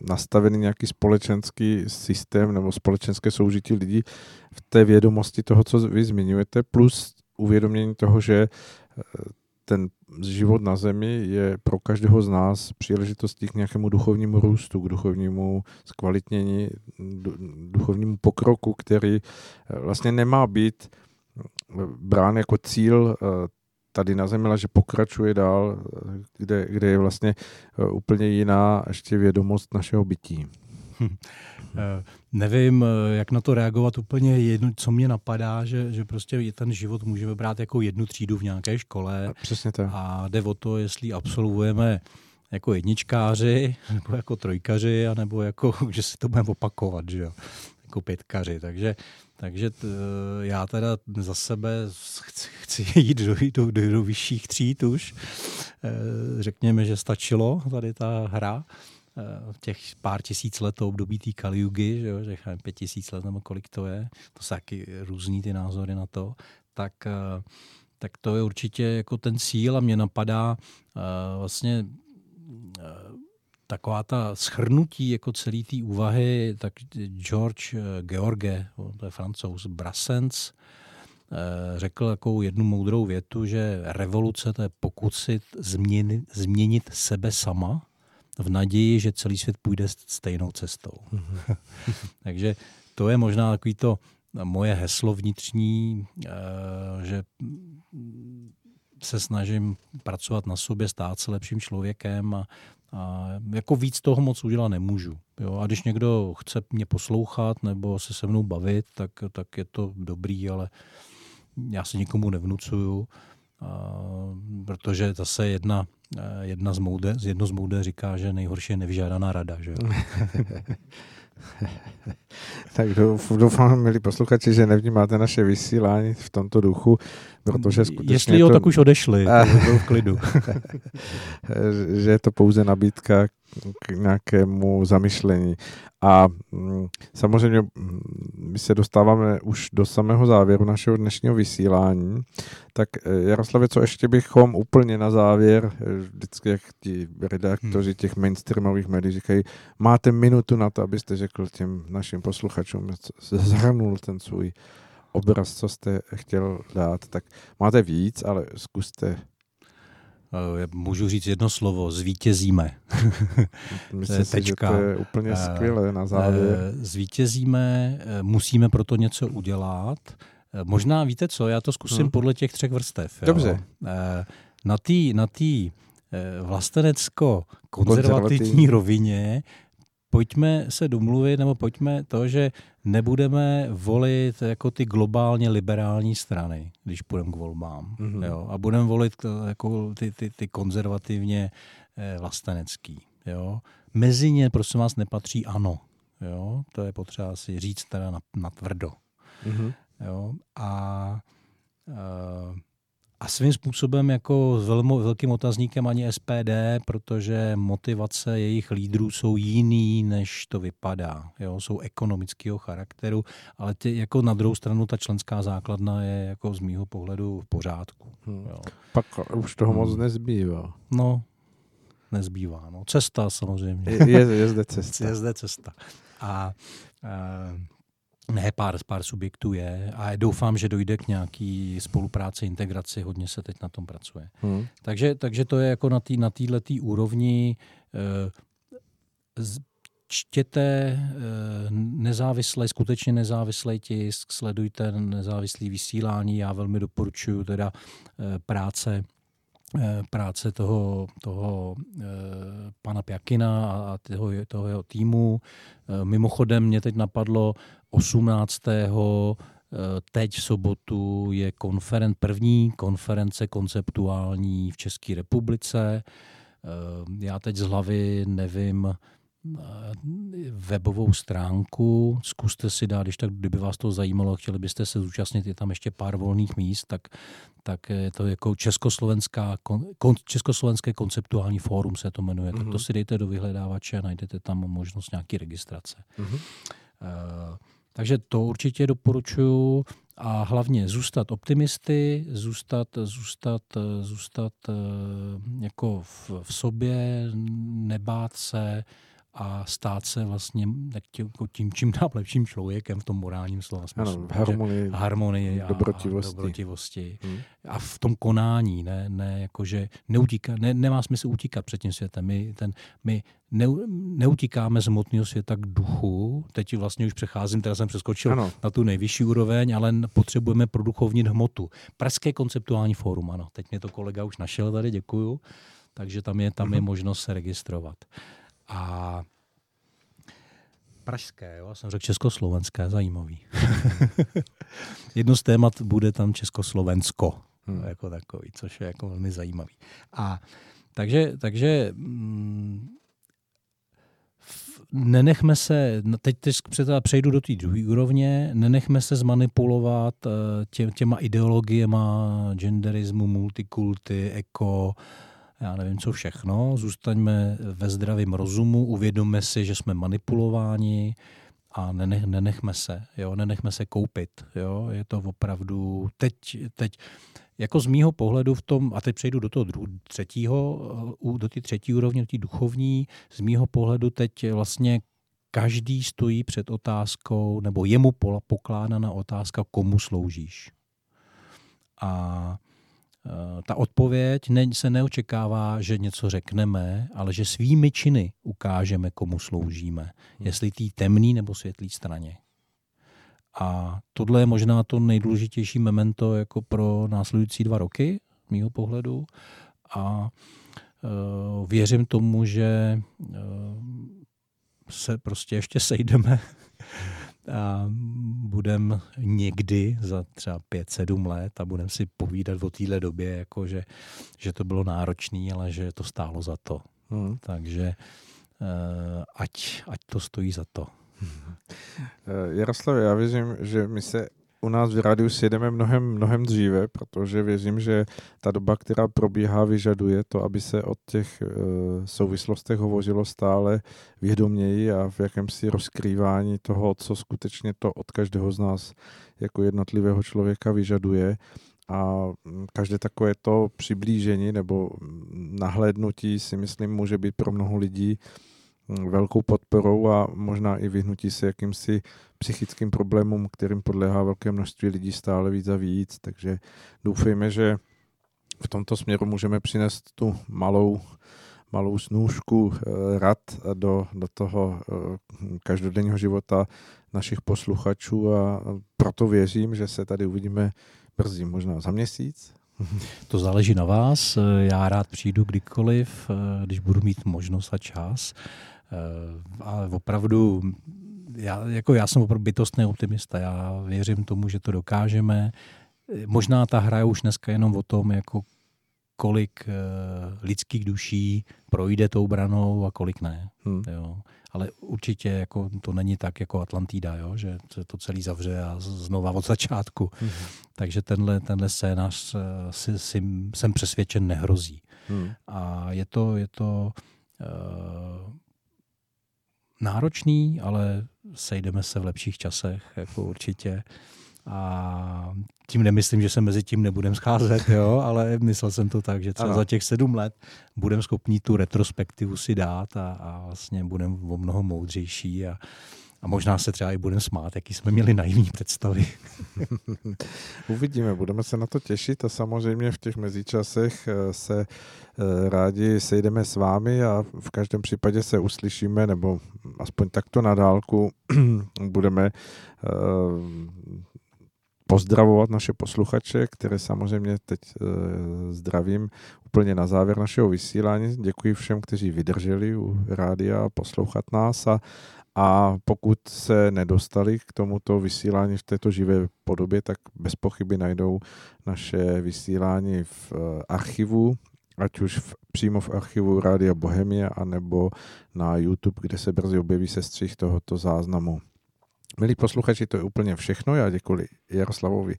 nastavený nějaký společenský systém nebo společenské soužití lidí v té vědomosti toho, co vy zmiňujete, plus uvědomění toho, že eh, ten život na zemi je pro každého z nás příležitostí k nějakému duchovnímu růstu, k duchovnímu zkvalitnění, duchovnímu pokroku, který vlastně nemá být brán jako cíl eh, tady na Zemi, ale že pokračuje dál, eh, kde, kde je vlastně eh, úplně jiná ještě vědomost našeho bytí. Hm. Nevím, jak na to reagovat úplně jedno, co mě napadá, že, že prostě ten život můžeme brát jako jednu třídu v nějaké škole. A přesně tak. A jde o to, jestli absolvujeme jako jedničkáři, nebo jako trojkaři, anebo jako, že si to budeme opakovat, že jo, jako pětkaři. Takže takže t, já teda za sebe chci, chci jít do, do, do, do vyšších tříd už. Eh, řekněme, že stačilo tady ta hra eh, těch pár tisíc let to období té Kaliugy, že, jo, že pět tisíc let nebo kolik to je, to jsou taky různý ty názory na to, tak, eh, tak to je určitě jako ten cíl a mě napadá vlastně taková ta schrnutí jako celý té úvahy, tak George eh, George, to je francouz, Brassens, eh, řekl takovou jednu moudrou větu, že revoluce to je pokusit změnit, změnit sebe sama v naději, že celý svět půjde stejnou cestou. Mm-hmm. Takže to je možná takový to moje heslo vnitřní, eh, že se snažím pracovat na sobě, stát se lepším člověkem a, a jako víc toho moc udělat nemůžu. Jo? A když někdo chce mě poslouchat nebo se se mnou bavit, tak, tak je to dobrý, ale já se nikomu nevnucuju, a, protože zase jedna, jedna z moude, jedno z moude říká, že nejhorší je nevyžádaná rada. Že? tak doufám, milí posluchači, že nevnímáte naše vysílání v tomto duchu, protože skutečně... Jestli jo, to... tak už odešli, to v klidu. že je to pouze nabídka k nějakému zamyšlení. A mm, samozřejmě mm, my se dostáváme už do samého závěru našeho dnešního vysílání. Tak eh, Jaroslavě, co ještě bychom úplně na závěr, eh, vždycky jak ti redaktoři hmm. těch mainstreamových médií říkají, máte minutu na to, abyste řekl těm našim posluchačům, zhrnul ten svůj obraz, co jste chtěl dát, tak máte víc, ale zkuste můžu říct jedno slovo, zvítězíme. Myslím si, že to je úplně eh, skvělé na závěr. Eh, zvítězíme, musíme pro to něco udělat. Možná víte co, já to zkusím hmm. podle těch třech vrstev. Dobře. Jo. Na té na tý vlastenecko-konzervativní rovině pojďme se domluvit, nebo pojďme to, že nebudeme volit jako ty globálně liberální strany, když půjdeme k volbám. Mm-hmm. Jo? A budeme volit jako ty, ty, ty konzervativně eh, vlastenecký. Jo? Mezi ně, prosím vás, nepatří ano. Jo? To je potřeba si říct teda na, na tvrdo. Mm-hmm. Jo? A uh, a svým způsobem jako s velmi velkým otazníkem ani SPD, protože motivace jejich lídrů jsou jiný, než to vypadá. Jo, jsou ekonomického charakteru, ale ty, jako na druhou stranu ta členská základna je jako z mýho pohledu v pořádku. Hmm. Jo. Pak už toho moc Hmm. nezbývá. No, nezbývá. No. Cesta samozřejmě. Je, je, je zde cesta. Je zde cesta. A e, ne, pár, pár subjektů je a doufám, že dojde k nějaký spolupráci, integraci, hodně se teď na tom pracuje. Hmm. Takže, takže to je jako na té na této úrovni. eh, z- Čtěte nezávislé, skutečně nezávislý tisk, sledujte nezávislý vysílání. Já velmi doporučuji teda eh, práce práce toho, toho eh, pana Pjakina a toho, toho jeho týmu. Eh, Mimochodem mě teď napadlo 18. eh, teď v sobotu je konferen, první konference konceptuální v České republice. Eh, Já teď z hlavy nevím eh, webovou stránku, zkuste si dát, když tak, kdyby vás to zajímalo, chtěli byste se zúčastnit, je tam ještě pár volných míst, tak, tak je to jako Československá, kon, Československé konceptuální fórum se to jmenuje, mm-hmm. tak to Mhm. si dejte do vyhledávače a najdete tam možnost nějaký registrace. Mhm. Eh, Takže to určitě doporučuju a hlavně zůstat optimisty, zůstat, zůstat, eh, zůstat eh, jako v, v sobě, nebát se a stát se vlastně tak tím, jako tím čím dál lepším člověkem v tom morálním slova smyslu. Ano, v harmonii. harmonii a, dobrotivosti. a dobrotivosti. Hmm. A v tom konání, ne, ne jakože neutíká, ne, nemá smysl utíkat před tím světem. My, ten, my ne, neutíkáme z hmotného světa k duchu. Teď vlastně už přecházím, teda jsem přeskočil Ano. na tu nejvyšší úroveň, ale potřebujeme produchovnit hmotu. Pražské konceptuální fórum, ano. Teď mě to kolega už našel tady, děkuju. Takže tam je, tam je možnost se registrovat. A Pražské, jo, jsem řekl československé, zajímavý. Jedno z témat bude tam Československo, Hmm. jako takový, což je jako velmi zajímavý. A takže, takže mm, nenechme se, no teď, teď přejdu do té druhé úrovně, nenechme se zmanipulovat eh, tě, těma ideologiema genderismu, multikulty, eko, já nevím co všechno. Zůstaňme ve zdravém rozumu, uvědomme si, že jsme manipulováni a nenech, nenechme se, jo, nenechme se koupit. Jo. Je to opravdu teď, teď jako z mýho pohledu v tom, a teď přejdu do toho dru, třetího, do té třetí úrovně, do té duchovní, z mýho pohledu teď vlastně každý stojí před otázkou, nebo je mu pola- pokládána otázka, komu sloužíš. A ta odpověď ne, se neočekává, že něco řekneme, ale že svými činy ukážeme, komu sloužíme. Jestli té temný nebo světlý straně. A tohle je možná to nejdůležitější memento jako pro následující dva roky, z mýho pohledu. A uh, věřím tomu, že uh, se prostě ještě sejdeme a budeme někdy za třeba 5-7 let a budeme si povídat o téhle době, jako že, že to bylo náročné, ale že to stálo za to. Hmm. Takže uh, ať, ať to stojí za to. Eh, Jaroslav, já věřím, že my se u nás v rádiu sjedeme mnohem, mnohem dříve, protože věřím, že ta doba, která probíhá, vyžaduje to, aby se o těch uh, souvislostech hovořilo stále vědoměji a v jakémsi rozkrývání toho, co skutečně to od každého z nás jako jednotlivého člověka vyžaduje. A mm, každé takové to přiblížení nebo mm, nahlédnutí si myslím může být pro mnoho lidí mm, velkou podporou a možná i vyhnutí se jakýmsi psychickým problémům, kterým podléhá velké množství lidí stále víc a víc. Takže doufejme, že v tomto směru můžeme přinést tu malou, malou snůžku eh, rad do, do toho eh, každodenního života našich posluchačů a proto věřím, že se tady uvidíme brzy, možná za měsíc. To záleží na vás. Já rád přijdu kdykoliv, eh, když budu mít možnost a čas. Eh, Ale opravdu, já, jako já jsem opravdu bytostný optimista. Já věřím tomu, že to dokážeme. Možná ta hra je už dneska jenom o tom, jako kolik eh, lidských duší projde tou branou a kolik ne. Hm. Jo. Ale určitě jako, to není tak jako Atlantida, jo? že se to celý zavře a znova od začátku. Hm. Takže tenhle, tenhle scénář eh, si, si, jsem přesvědčen nehrozí. Hm. A je to, je to uh, náročný, ale sejdeme se v lepších časech, jako určitě. A tím nemyslím, že se mezi tím nebudem scházet, jo, ale myslel jsem to tak, že třeba ano. za těch sedm let budeme schopni tu retrospektivu si dát a, a vlastně budeme o mnoho moudřejší a, a možná se třeba i budeme smát, jaký jsme měli naivní představy. Uvidíme, budeme se na to těšit a samozřejmě v těch mezičasech eh, se eh, rádi sejdeme s vámi a v každém případě se uslyšíme, nebo aspoň takto na dálku budeme eh, pozdravovat naše posluchače, které samozřejmě teď zdravím úplně na závěr našeho vysílání. Děkuji všem, kteří vydrželi u rádia poslouchat nás a, a pokud se nedostali k tomuto vysílání v této živé podobě, tak bez pochyby najdou naše vysílání v eh, archivu, ať už v, přímo v archivu Rádia Bohemia, anebo na YouTube, kde se brzy objeví sestřih tohoto záznamu. Milí posluchači, to je úplně všechno. Já děkuji Jaroslavovi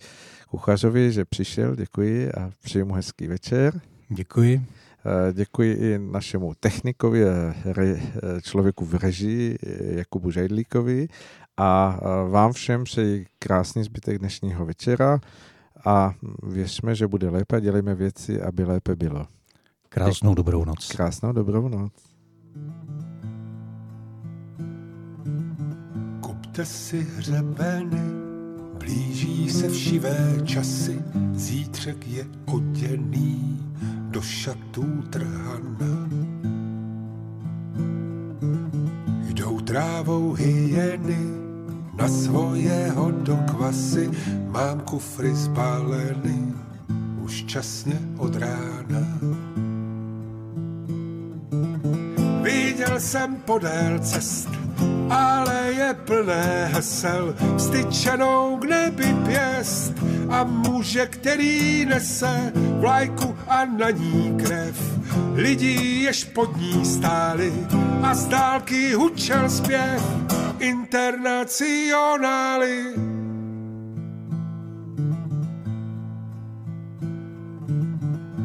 Kuchařovi, že přišel, děkuji a přeji mu hezký večer. Děkuji. Eh, děkuji i našemu technikovi, eh, eh, člověku v režii, Jakubu Žajdlíkovi a vám všem přeji krásný zbytek dnešního večera a věřme, že bude lépe a dělejme věci, aby lépe bylo. Krásnou dobrou noc. Krásnou dobrou noc. Kupte si hřebeny, blíží se všivé časy, zítřek je oděný do šatů trhana. Jdou trávou hyeny na svojeho do kvasy, mám kufry spáleny už časně od rána. Viděl jsem podél cest, ale je plné hesel, styčenou k nebi pěst a muže, který nese vlajku a na ní krev. Lidi, jež pod ní stáli a z dálky hučel zpěv internacionály.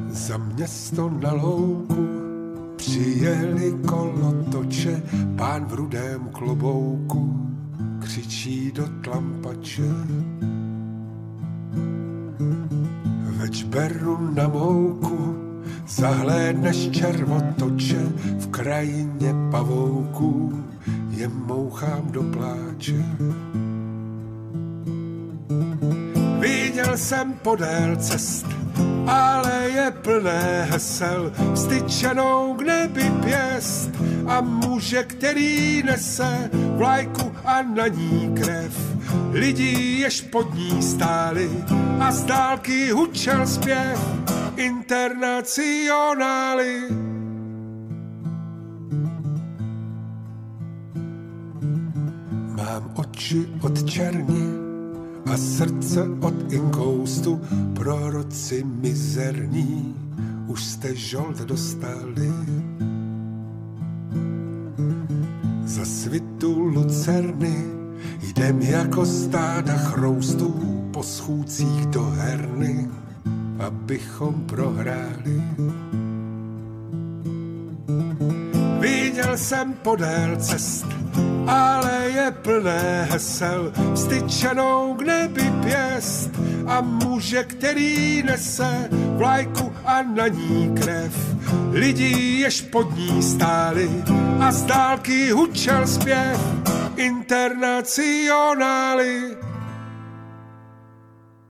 Za město na louku přijeli kolotoče, pán v rudém klobouku křičí do tlampače. Več beru na mouku, zahlédneš červotoče v krajině pavouků, je mouchám do pláče. Viděl jsem podél cest, ale je plné hesel, styčenou k nebi pěst a muže, který nese vlajku a na ní krev. Lidi, jež pod ní stáli a z dálky hučel zpěv internacionály. Mám oči od černě a srdce od inkoustu, proroci mizerní, už jste žolt dostali. Za svitu lucerny jdem jako stáda chroustů po schůdcích do herny, abychom prohráli. Viděl jsem podél cest, ale je plné hesel, styčenou k nebi pěst a muže, který nese vlajku a na ní krev. Lidi, jež pod ní stáli a z dálky hučel zpěv internacionály.